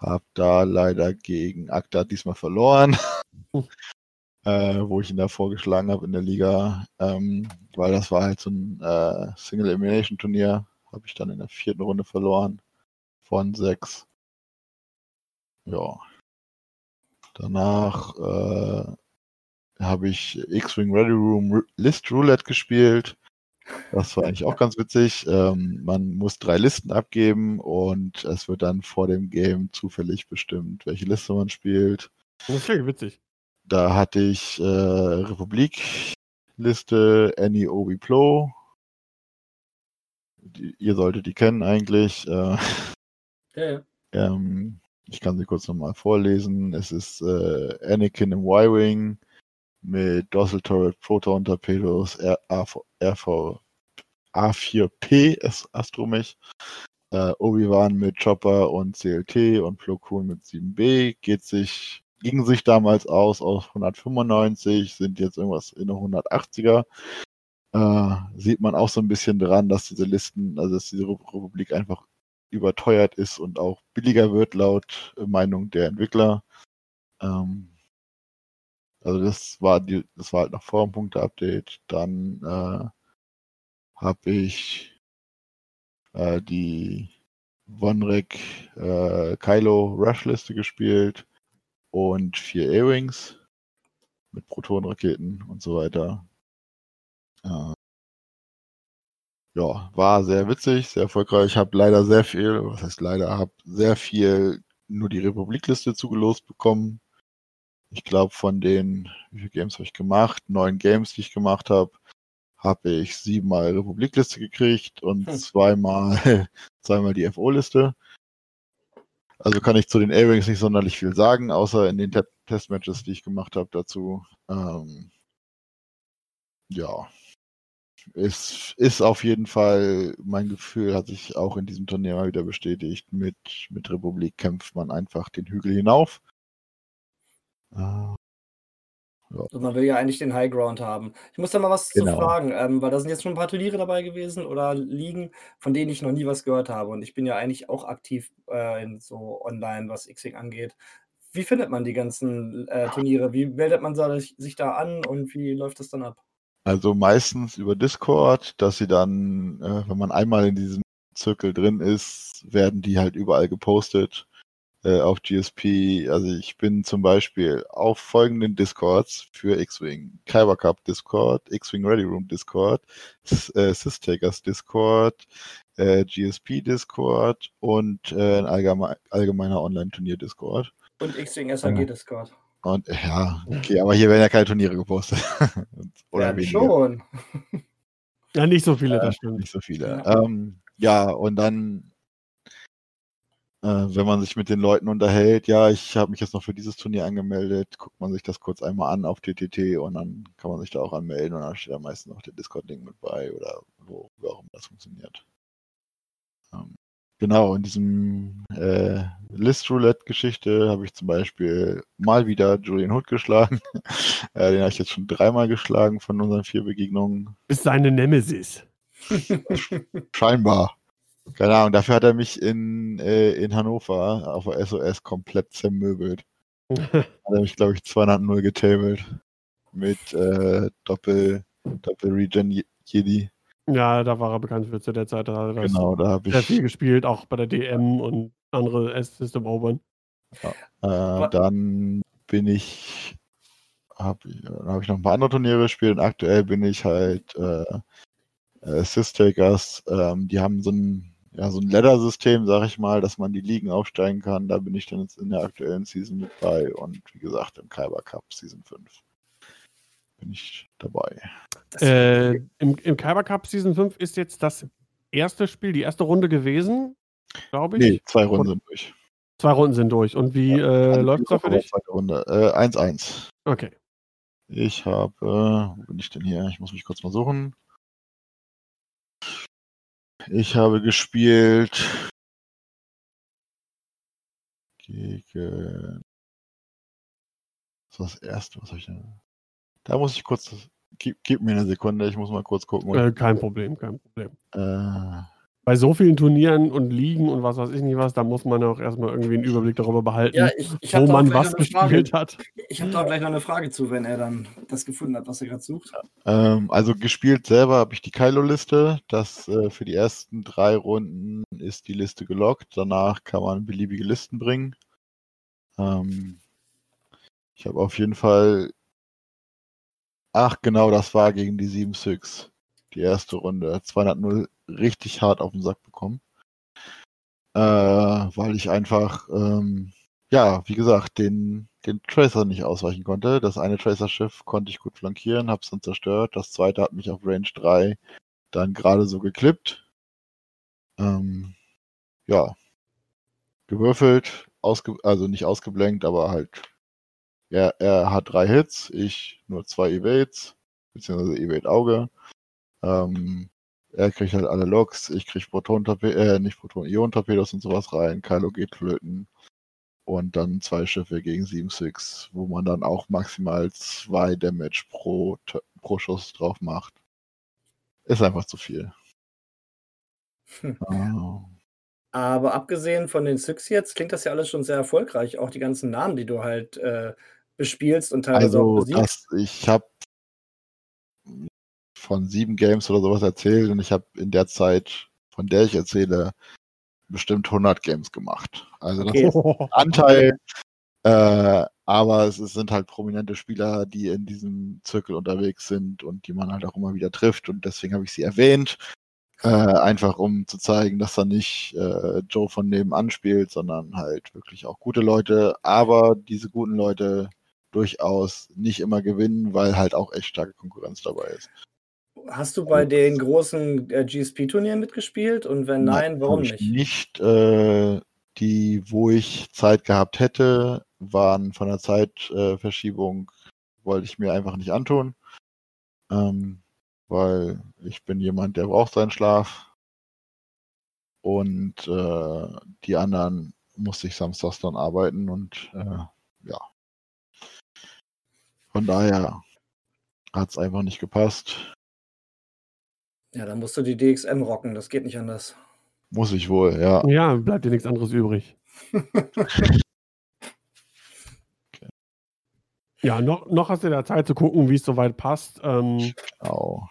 hab da leider gegen Akta diesmal verloren. äh, wo ich ihn da vorgeschlagen habe in der Liga, ähm, weil das war halt so ein äh, Single-Elimination-Turnier. Habe ich dann in der vierten Runde verloren von sechs. Ja. Danach äh, habe ich X-Wing Ready Room List Roulette gespielt. Das war eigentlich auch ganz witzig. Ähm, man muss drei Listen abgeben und es wird dann vor dem Game zufällig bestimmt, welche Liste man spielt. Das klingt witzig. Da hatte ich äh, Republik-Liste Annie Obi Plo. Die, ihr solltet die kennen eigentlich. Äh, ja, ja. Ähm, ich kann sie kurz nochmal vorlesen. Es ist äh, Anakin im Y-Wing mit Dossel Turret, Proton Torpedos, RVA4P ist Astromech. Äh, Obi-Wan mit Chopper und CLT und Plo Koon mit 7B geht sich, ging sich damals aus aus 195, sind jetzt irgendwas in der 180er. Äh, sieht man auch so ein bisschen dran, dass diese Listen, also dass diese Republik einfach überteuert ist und auch billiger wird laut Meinung der Entwickler. Ähm, also das war die, das war halt noch vor dem Punkte-Update. Dann äh, habe ich äh, die Vonrek äh, Kylo Rush Liste gespielt und vier A-Wings mit Protonenraketen und so weiter. Äh, ja, war sehr witzig, sehr erfolgreich. Ich habe leider sehr viel, was heißt leider, habe sehr viel nur die Republikliste zugelost bekommen. Ich glaube, von den, wie viele Games habe ich gemacht? Neun Games, die ich gemacht habe, habe ich siebenmal Republikliste gekriegt und Hm. zweimal, zweimal die FO-Liste. Also kann ich zu den A-Wings nicht sonderlich viel sagen, außer in den Te Testmatches, die ich gemacht habe dazu. Ähm, ja, ist, ist auf jeden Fall, mein Gefühl hat sich auch in diesem Turnier mal wieder bestätigt. Mit, mit Republik kämpft man einfach den Hügel hinauf. Äh, Also man will ja eigentlich den High Ground haben. Ich muss da mal was Genau. zu fragen, ähm, weil da sind jetzt schon ein paar Turniere dabei gewesen oder Ligen, von denen ich noch nie was gehört habe. Und ich bin ja eigentlich auch aktiv äh, in so online, was X-Wing angeht. Wie findet man die ganzen äh, Turniere? Wie meldet man sich sich da an und wie läuft das dann ab? Also meistens über Discord, dass sie dann, äh, wenn man einmal in diesem Zirkel drin ist, werden die halt überall gepostet äh, auf GSP. Also ich bin zum Beispiel auf folgenden Discords für X-Wing. Kyber Cup Discord, X-Wing Ready Room Discord, äh, Systakers Discord, äh, GSP Discord und äh, ein allgeme allgemeiner Online-Turnier Discord. Und X-Wing SAG Ja. Discord. Und ja, okay, aber hier werden ja keine Turniere gepostet. Oder ja, weniger. schon. Ja, nicht so viele, Äh, das stimmt. Nicht so viele. Ja. Ähm, ja, und dann, äh, wenn man sich mit den Leuten unterhält, ja, ich habe mich jetzt noch für dieses Turnier angemeldet, guckt man sich das kurz einmal an auf TTT und dann kann man sich da auch anmelden und dann steht da meistens noch der Discord-Link mit bei oder wo, wie auch immer das funktioniert. Ähm, genau, in diesem äh, List-Roulette-Geschichte habe ich zum Beispiel mal wieder Julian Hood geschlagen. äh, den habe ich jetzt schon dreimal geschlagen von unseren vier Begegnungen. Ist seine Nemesis. Scheinbar. Keine Ahnung, dafür hat er mich in, äh, in Hannover auf der SOS komplett zermöbelt. Hat er mich, glaube ich, 200-0 getabelt. Mit äh, Doppel, Doppel Regen Je- Jedi. ja, da war er bekannt für zu der Zeit. Da Genau, da habe sehr ich. viel gespielt, auch bei der DM und andere S-System Obern. Äh, dann bin ich. Hab, ich- dann habe ich noch ein paar andere Turniere gespielt und aktuell bin ich halt äh, äh, Sys-Takers. Ähm, die haben so ein, ja, so ein Ladder-System, sag ich mal, dass man die Ligen aufsteigen kann. Da bin ich dann jetzt in der aktuellen Season mit bei und wie gesagt im Kyber Cup Season 5 bin ich dabei. Äh, Im im Kyber Cup Season 5 ist jetzt das erste Spiel, die erste Runde gewesen, glaube ich. Nee, zwei Runden sind durch. Zwei Runden sind durch. Und wie äh, läuft es da für dich? Zweite Runde. Äh, 1-1. Okay. Ich habe, wo bin ich denn hier? Ich muss mich kurz mal suchen. Ich habe gespielt gegen. Das war das erste, was ich denn? Da muss ich kurz. Gib, gib mir eine Sekunde, ich muss mal kurz gucken. Äh, kein Problem, kein Problem. Äh, bei so vielen Turnieren und Ligen und was weiß ich nicht was, da muss man ja auch erstmal irgendwie einen Überblick darüber behalten, Ja, ich, ich wo man was gespielt hat. Ich habe da auch gleich noch eine Frage zu, wenn er dann das gefunden hat, was er gerade sucht. Ähm, also gespielt selber habe ich die Kylo-Liste. Das äh, für die ersten drei Runden ist die Liste gelockt. Danach kann man beliebige Listen bringen. Ähm, ich habe auf jeden Fall. Ach, genau, das war gegen die 7-6. Die erste Runde. 200-0 richtig hart auf den Sack bekommen. Äh, weil ich einfach, ähm, ja, wie gesagt, den, den Tracer nicht ausweichen konnte. Das eine Tracer-Schiff konnte ich gut flankieren, hab's dann zerstört. Das zweite hat mich auf Range 3 dann gerade so geklippt. Ähm, ja, gewürfelt, ausge also nicht ausgeblenkt, aber halt, er, er hat drei Hits, ich nur zwei Evades, beziehungsweise Evade-Auge. Ähm, er kriegt halt alle Loks, ich krieg proton äh, nicht Proton-Ion-Torpedos und sowas rein, Kylo geht flöten. Und dann zwei Schiffe gegen 7-6, wo man dann auch maximal zwei Damage pro, pro Schuss drauf macht. Ist einfach zu viel. Hm. Ah. Aber abgesehen von den Six jetzt, klingt das ja alles schon sehr erfolgreich. Auch die ganzen Namen, die du halt äh, bespielst und teilweise auch Also, besiegst. das, ich habe von sieben Games oder sowas erzählt und ich habe in der Zeit, von der ich erzähle, bestimmt 100 Games gemacht. Also das Okay. ist Anteil, äh, aber es ist- sind halt prominente Spieler, die in diesem Zirkel unterwegs sind und die man halt auch immer wieder trifft und deswegen habe ich sie erwähnt. Äh, einfach um zu zeigen, dass da nicht äh, Joe von nebenan spielt, sondern halt wirklich auch gute Leute, aber diese guten Leute durchaus nicht immer gewinnen, weil halt auch echt starke Konkurrenz dabei ist. Hast du bei den großen äh, GSP-Turnieren mitgespielt? Und wenn nein, warum nicht? Nicht. Äh, die, wo ich Zeit gehabt hätte, waren von der Zeitverschiebung, äh, wollte ich mir einfach nicht antun. Ähm, weil ich bin jemand, der braucht seinen Schlaf. Und äh, die anderen musste ich samstags dann arbeiten und äh, ja. Von daher hat es einfach nicht gepasst. Ja, dann musst du die DXM rocken, das geht nicht anders. Muss ich wohl, ja. Ja, bleibt dir nichts anderes übrig. Ja, noch, noch hast du da Zeit zu gucken, wie es soweit passt. Ähm, Genau.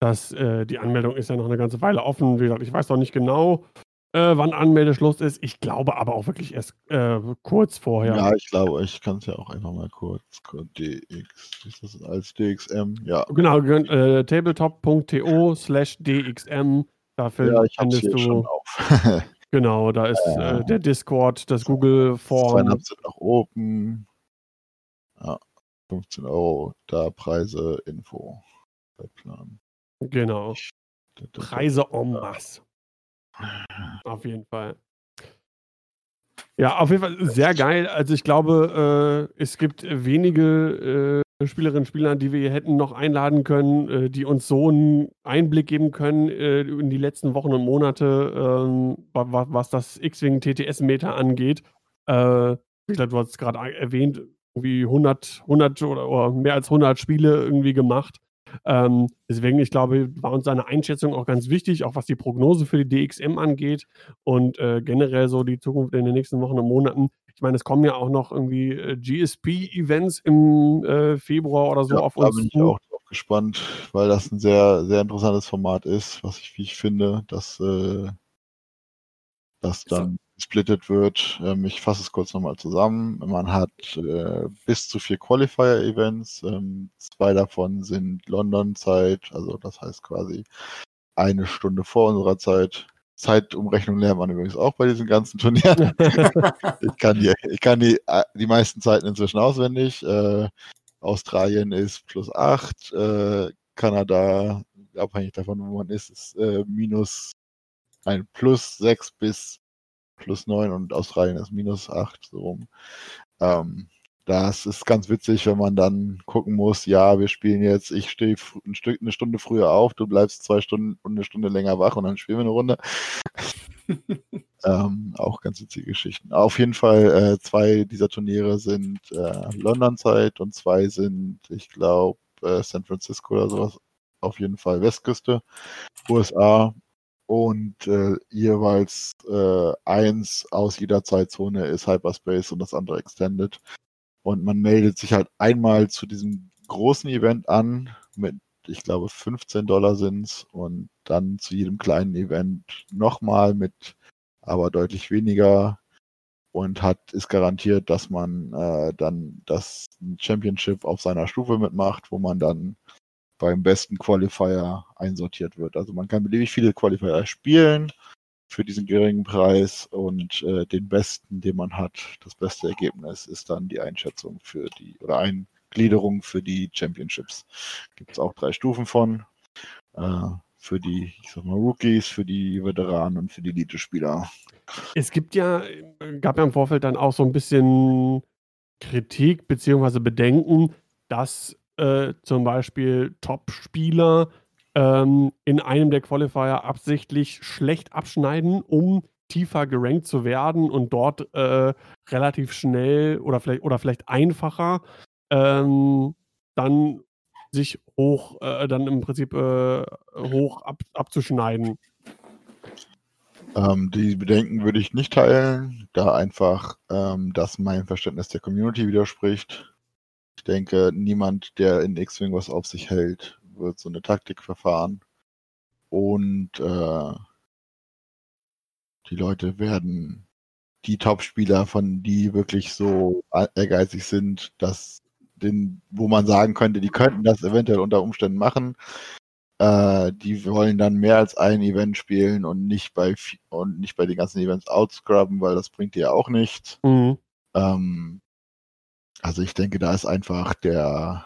das, äh, die Anmeldung ist ja noch eine ganze Weile offen. Wie gesagt, ich weiß noch nicht genau, äh, wann Anmeldeschluss ist. Ich glaube aber auch wirklich erst äh, kurz vorher. Ja, ich glaube, ich kann es ja auch einfach mal kurz. DX, ist das als DXM? Ja. Genau, äh, tabletop.to slash dxm. Da fin- Ja, ich findest hier schon du, auf. genau, da ist Ja. äh, der Discord, das Google Form. Sign-ups sind noch open. Ja, 15 Euro, da Preise, Info. Plan. Genau. Preise en masse. Auf jeden Fall. Ja, auf jeden Fall sehr geil. Also ich glaube, äh, es gibt wenige äh, Spielerinnen und Spieler, die wir hätten noch einladen können, äh, die uns so einen Einblick geben können äh, in die letzten Wochen und Monate, ähm, wa- wa- was das X-Wing TTS-Meter angeht. Äh, wie gesagt, du hast es gerade erwähnt, irgendwie 100, 100 oder, oder mehr als 100 Spiele irgendwie gemacht. Ähm, deswegen, ich glaube, war uns seine Einschätzung auch ganz wichtig, auch was die Prognose für die DXM angeht und äh, generell so die Zukunft in den nächsten Wochen und Monaten. Ich meine, es kommen ja auch noch irgendwie äh, GSP-Events im äh, Februar oder so ja, auf da uns bin ich auch drauf gespannt, weil das ein sehr, sehr interessantes Format ist, was ich, wie ich finde, dass äh, das dann gesplittet wird. Ähm, ich fasse es kurz nochmal zusammen. Man hat äh, bis zu vier Qualifier-Events. Ähm, zwei davon sind London-Zeit, also das heißt quasi eine Stunde vor unserer Zeit. Zeitumrechnung lernt man übrigens auch bei diesen ganzen Turnieren. ich kann die, ich kann die, äh, die meisten Zeiten inzwischen auswendig. Äh, Australien ist plus 8, äh, Kanada, abhängig davon, wo man ist, ist äh, minus ein plus 6 bis plus 9 und Australien ist minus 8, so rum. Ähm, das ist ganz witzig, wenn man dann gucken muss, ja, wir spielen jetzt, ich stehe ein Stück, eine Stunde früher auf, du bleibst zwei Stunden und eine Stunde länger wach und dann spielen wir eine Runde. ähm, auch ganz witzige Geschichten. Auf jeden Fall, äh, zwei dieser Turniere sind äh, London-Zeit und zwei sind, ich glaube, äh, San Francisco oder sowas. Auf jeden Fall Westküste, USA. Und äh, jeweils äh, eins aus jeder Zeitzone ist Hyperspace und das andere Extended. Und man meldet sich halt einmal zu diesem großen Event an mit, ich glaube, 15 Dollar sind's und dann zu jedem kleinen Event nochmal mit aber deutlich weniger und hat ist garantiert, dass man äh, dann das Championship auf seiner Stufe mitmacht, wo man dann beim besten Qualifier einsortiert wird. Also man kann beliebig viele Qualifier spielen für diesen geringen Preis und äh, den besten, den man hat, das beste Ergebnis ist dann die Einschätzung für die oder Eingliederung für die Championships. Gibt es auch drei Stufen von. Äh, für die, ich sag mal, Rookies, für die Veteranen und für die Elite-Spieler. Es gibt ja, gab ja im Vorfeld dann auch so ein bisschen Kritik bzw. Bedenken, dass äh, zum Beispiel Top-Spieler ähm, in einem der Qualifier absichtlich schlecht abschneiden, um tiefer gerankt zu werden und dort äh, relativ schnell oder vielleicht, oder vielleicht einfacher ähm, dann sich hoch, äh, dann im Prinzip äh, hoch ab, abzuschneiden. Ähm, die Bedenken würde ich nicht teilen, da einfach ähm, das mein Verständnis der Community widerspricht. Ich denke, niemand, der in X-Wing was auf sich hält, wird so eine Taktik verfahren. Und äh, die Leute werden die Top-Spieler, von die wirklich so ehrgeizig sind, dass den, wo man sagen könnte, die könnten das eventuell unter Umständen machen, äh, die wollen dann mehr als ein Event spielen und nicht bei und nicht bei den ganzen Events outscrubben, weil das bringt dir ja auch nichts. Mhm. Ähm, also ich denke, da ist einfach der,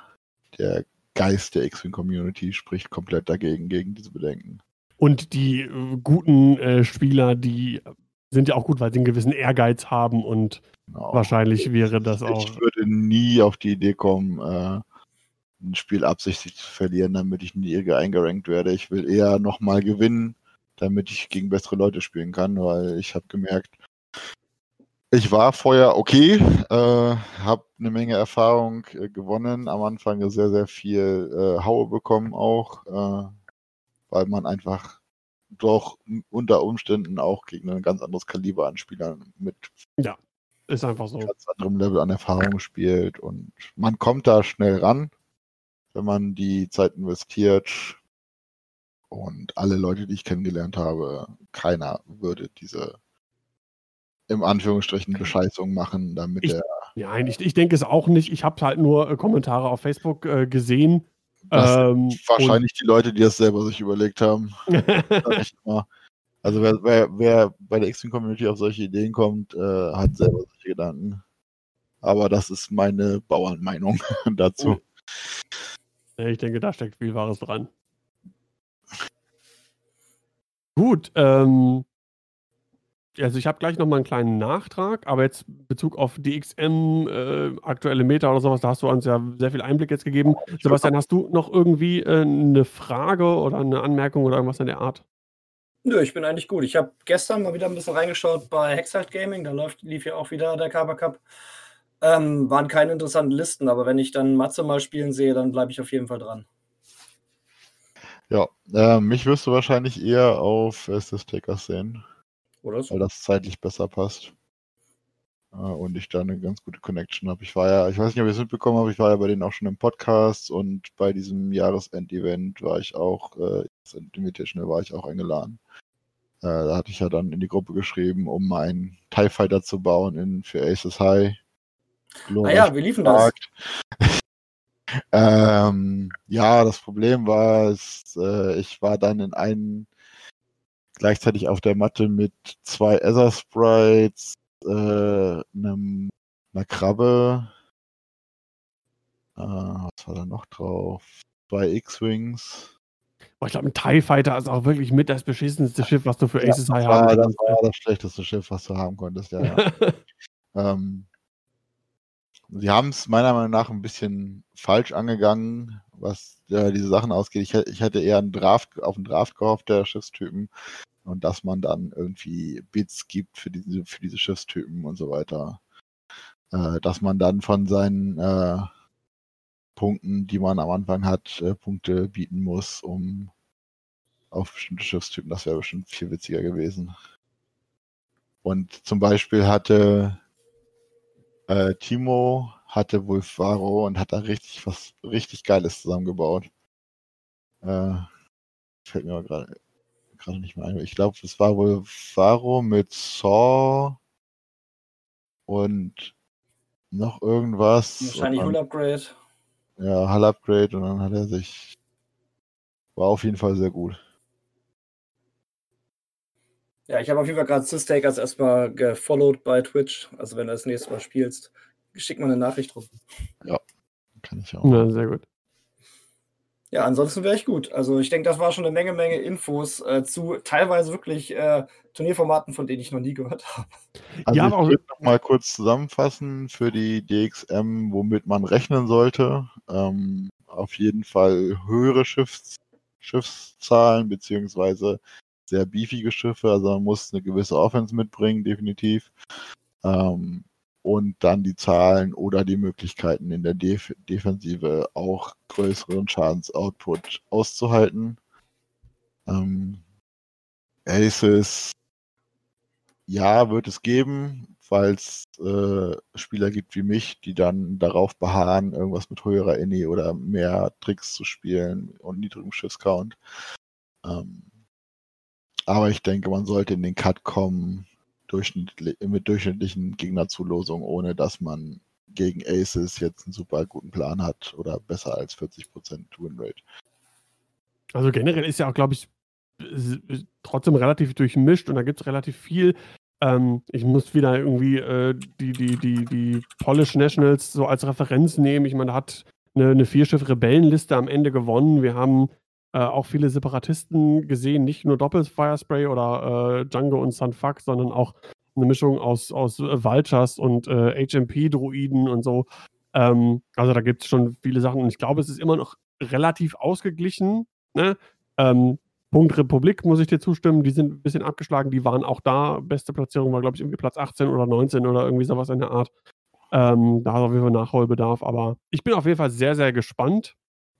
der Geist der X-Wing-Community spricht komplett dagegen, gegen diese Bedenken. Und die äh, guten äh, Spieler, die sind ja auch gut, weil sie einen gewissen Ehrgeiz haben und genau. wahrscheinlich wäre das auch. Ich würde nie auf die Idee kommen, äh, ein Spiel absichtlich zu verlieren, damit ich nie eingerankt werde. Ich will eher nochmal gewinnen, damit ich gegen bessere Leute spielen kann, weil ich habe gemerkt, ich war vorher okay, äh, habe eine Menge Erfahrung äh, gewonnen, am Anfang sehr, sehr viel äh, Haue bekommen auch, äh, weil man einfach doch unter Umständen auch gegen ein ganz anderes Kaliber an Spielern mit ja, ist einfach so. ganz anderem Level an Erfahrung spielt und man kommt da schnell ran, wenn man die Zeit investiert. Und alle Leute, die ich kennengelernt habe, keiner würde diese im Anführungsstrichen Bescheißung machen, damit ich, er. Nein, ich, ich denke es auch nicht. Ich habe halt nur äh, Kommentare auf Facebook äh, gesehen. Ähm, wahrscheinlich die Leute, die das selber sich überlegt haben. also wer, wer, wer, bei der X-Wing-Community auf solche Ideen kommt, äh, hat selber solche Gedanken. Aber das ist meine Bauernmeinung dazu. Ich denke, da steckt viel Wahres dran. Gut, ähm, also ich habe gleich nochmal einen kleinen Nachtrag, aber jetzt Bezug auf DXM, äh, aktuelle Meta oder sowas, da hast du uns ja sehr viel Einblick jetzt gegeben. Sebastian, hast du noch irgendwie äh, eine Frage oder eine Anmerkung oder irgendwas in der Art? Nö, ich bin eigentlich gut. Ich habe gestern mal wieder ein bisschen reingeschaut bei Hexalt Gaming, da läuft, lief ja auch wieder der Kaba Cup. Ähm, waren keine interessanten Listen, aber wenn ich dann Matze mal spielen sehe, dann bleibe ich auf jeden Fall dran. Ja, äh, mich wirst du wahrscheinlich eher auf SS Takers sehen. Oder so. Weil das zeitlich besser passt. Und ich da eine ganz gute Connection habe. Ich war ja, ich weiß nicht, ob ihr es mitbekommen habt, ich war ja bei denen auch schon im Podcast und bei diesem Jahresend-Event war ich auch, äh, das Invitational war ich auch eingeladen. Äh, da hatte ich ja dann in die Gruppe geschrieben, um einen TIE Fighter zu bauen in, für Aces High. ah ja, wie liefen das? ähm, ja, das Problem war, es, äh, ich war dann in einen gleichzeitig auf der Matte mit zwei Ether Sprites, äh, einem, einer Krabbe. Äh, was war da noch drauf? Zwei X-Wings. ich glaube, ein TIE Fighter ist auch wirklich mit das beschissenste Schiff, was du für Aces ja, High haben kannst. Das war das schlechteste Schiff, was du haben konntest, ja. ja. ähm, sie haben es meiner Meinung nach ein bisschen falsch angegangen, was äh, diese Sachen ausgeht. Ich, ich hätte eher einen Draft, auf einen Draft gehofft, der Schiffstypen und dass man dann irgendwie Bits gibt für diese, für diese Schiffstypen und so weiter. Äh, dass man dann von seinen äh, Punkten, die man am Anfang hat, äh, Punkte bieten muss, um auf bestimmte Schiffstypen. Das wäre bestimmt viel witziger gewesen. Und zum Beispiel hatte äh, Timo hatte Wolfaro und hat da richtig was richtig Geiles zusammengebaut. Äh, fällt mir gerade gerade nicht mehr ein. Ich glaube, es war Wolfaro mit Saw und noch irgendwas. Wahrscheinlich Hull Upgrade. Ja, Hull Upgrade und dann hat er sich. War auf jeden Fall sehr gut. Ja, ich habe auf jeden Fall gerade Sistakers erstmal gefollowed bei Twitch. Also wenn du das nächste Mal spielst, schick mal eine Nachricht rum. Kann ich auch. Ja, sehr gut. Ja, ansonsten wäre ich gut. Also ich denke, das war schon eine Menge, Menge Infos äh, zu teilweise wirklich äh, Turnierformaten, von denen ich noch nie gehört habe. Also Ja, ich aber würde noch mal kurz zusammenfassen für die DXM, womit man rechnen sollte. Ähm, auf jeden Fall höhere Schiffs Schiffszahlen beziehungsweise sehr beefige Schiffe. Also man muss eine gewisse Offense mitbringen, definitiv. Ähm, und dann die Zahlen oder die Möglichkeiten in der Def Defensive auch größeren Schadensoutput auszuhalten. Ähm, Aces ja, wird es geben, weil es äh, Spieler gibt wie mich, die dann darauf beharren, irgendwas mit höherer Inni oder mehr Tricks zu spielen und niedrigem Schiffscount. Ähm, aber ich denke, man sollte in den Cut kommen durchschnittli mit durchschnittlichen Gegnerzulosungen, ohne dass man gegen Aces jetzt einen super guten Plan hat oder besser als 40% Winrate. Also generell ist ja auch, glaube ich, trotzdem relativ durchmischt und da gibt es relativ viel. Ähm, ich muss wieder irgendwie äh, die, die, die, die Polish Nationals so als Referenz nehmen. Ich meine, da hat eine, eine Vierschiff-Rebellenliste am Ende gewonnen. Wir haben äh, auch viele Separatisten gesehen, nicht nur Doppels Firespray oder äh, Django und Sunfuck, sondern auch eine Mischung aus, aus äh, Vultures und äh, HMP-Druiden und so. Ähm, also da gibt es schon viele Sachen und ich glaube, es ist immer noch relativ ausgeglichen. Ne? Ähm, Punkt Republik, muss ich dir zustimmen, die sind ein bisschen abgeschlagen, die waren auch da. Beste Platzierung war, glaube ich, irgendwie Platz 18 oder 19 oder irgendwie sowas in der Art. Ähm, da ist auf jeden Fall Nachholbedarf, aber ich bin auf jeden Fall sehr, sehr gespannt.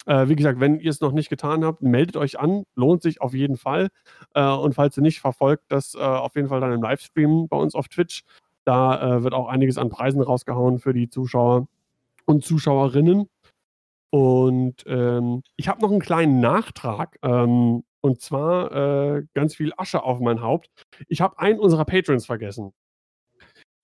Äh, wie gesagt, wenn ihr es noch nicht getan habt, meldet euch an, lohnt sich auf jeden Fall. Äh, und falls ihr nicht verfolgt, das äh, auf jeden Fall dann im Livestream bei uns auf Twitch. Da äh, wird auch einiges an Preisen rausgehauen für die Zuschauer und Zuschauerinnen. Und ähm, ich habe noch einen kleinen Nachtrag. Ähm, und zwar äh, ganz viel Asche auf mein Haupt. Ich habe einen unserer Patrons vergessen.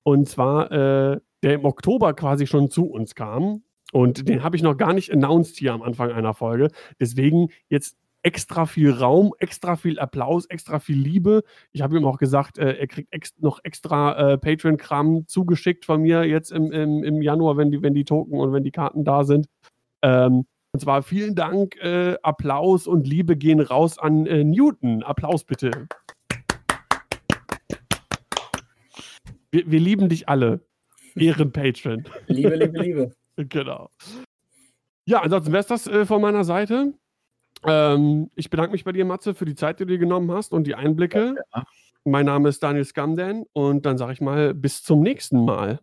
Und zwar, äh, der im Oktober quasi schon zu uns kam. Und den habe ich noch gar nicht announced hier am Anfang einer Folge. Deswegen jetzt extra viel Raum, extra viel Applaus, extra viel Liebe. Ich habe ihm auch gesagt, äh, er kriegt ex noch extra äh, Patreon-Kram zugeschickt von mir jetzt im, im, im Januar, wenn die, wenn die Token und wenn die Karten da sind. Ähm, und zwar vielen Dank, äh, Applaus und Liebe gehen raus an äh, Newton. Applaus bitte. Wir, wir lieben dich alle. Ehrenpatron. Liebe, liebe, Liebe. Genau. Ja, ansonsten wäre es das äh, von meiner Seite. Ähm, ich bedanke mich bei dir, Matze, für die Zeit, die du dir genommen hast und die Einblicke. Mein Name ist Daniel Skamdan und dann sage ich mal bis zum nächsten Mal.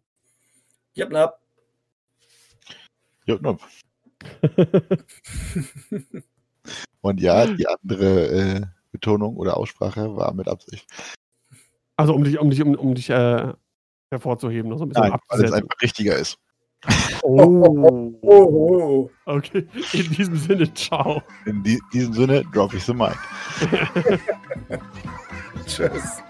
Jep, nap. Ja, no. Und ja, die andere äh, Betonung oder Aussprache war mit Absicht. Also um dich, um dich, um, um dich äh, hervorzuheben, noch so ein bisschen Nein, weil es einfach richtiger ist. Oh. Oh, oh. Okay, in diesem Sinne, ciao. In die, diesem Sinne drop ich the mic. Tschüss.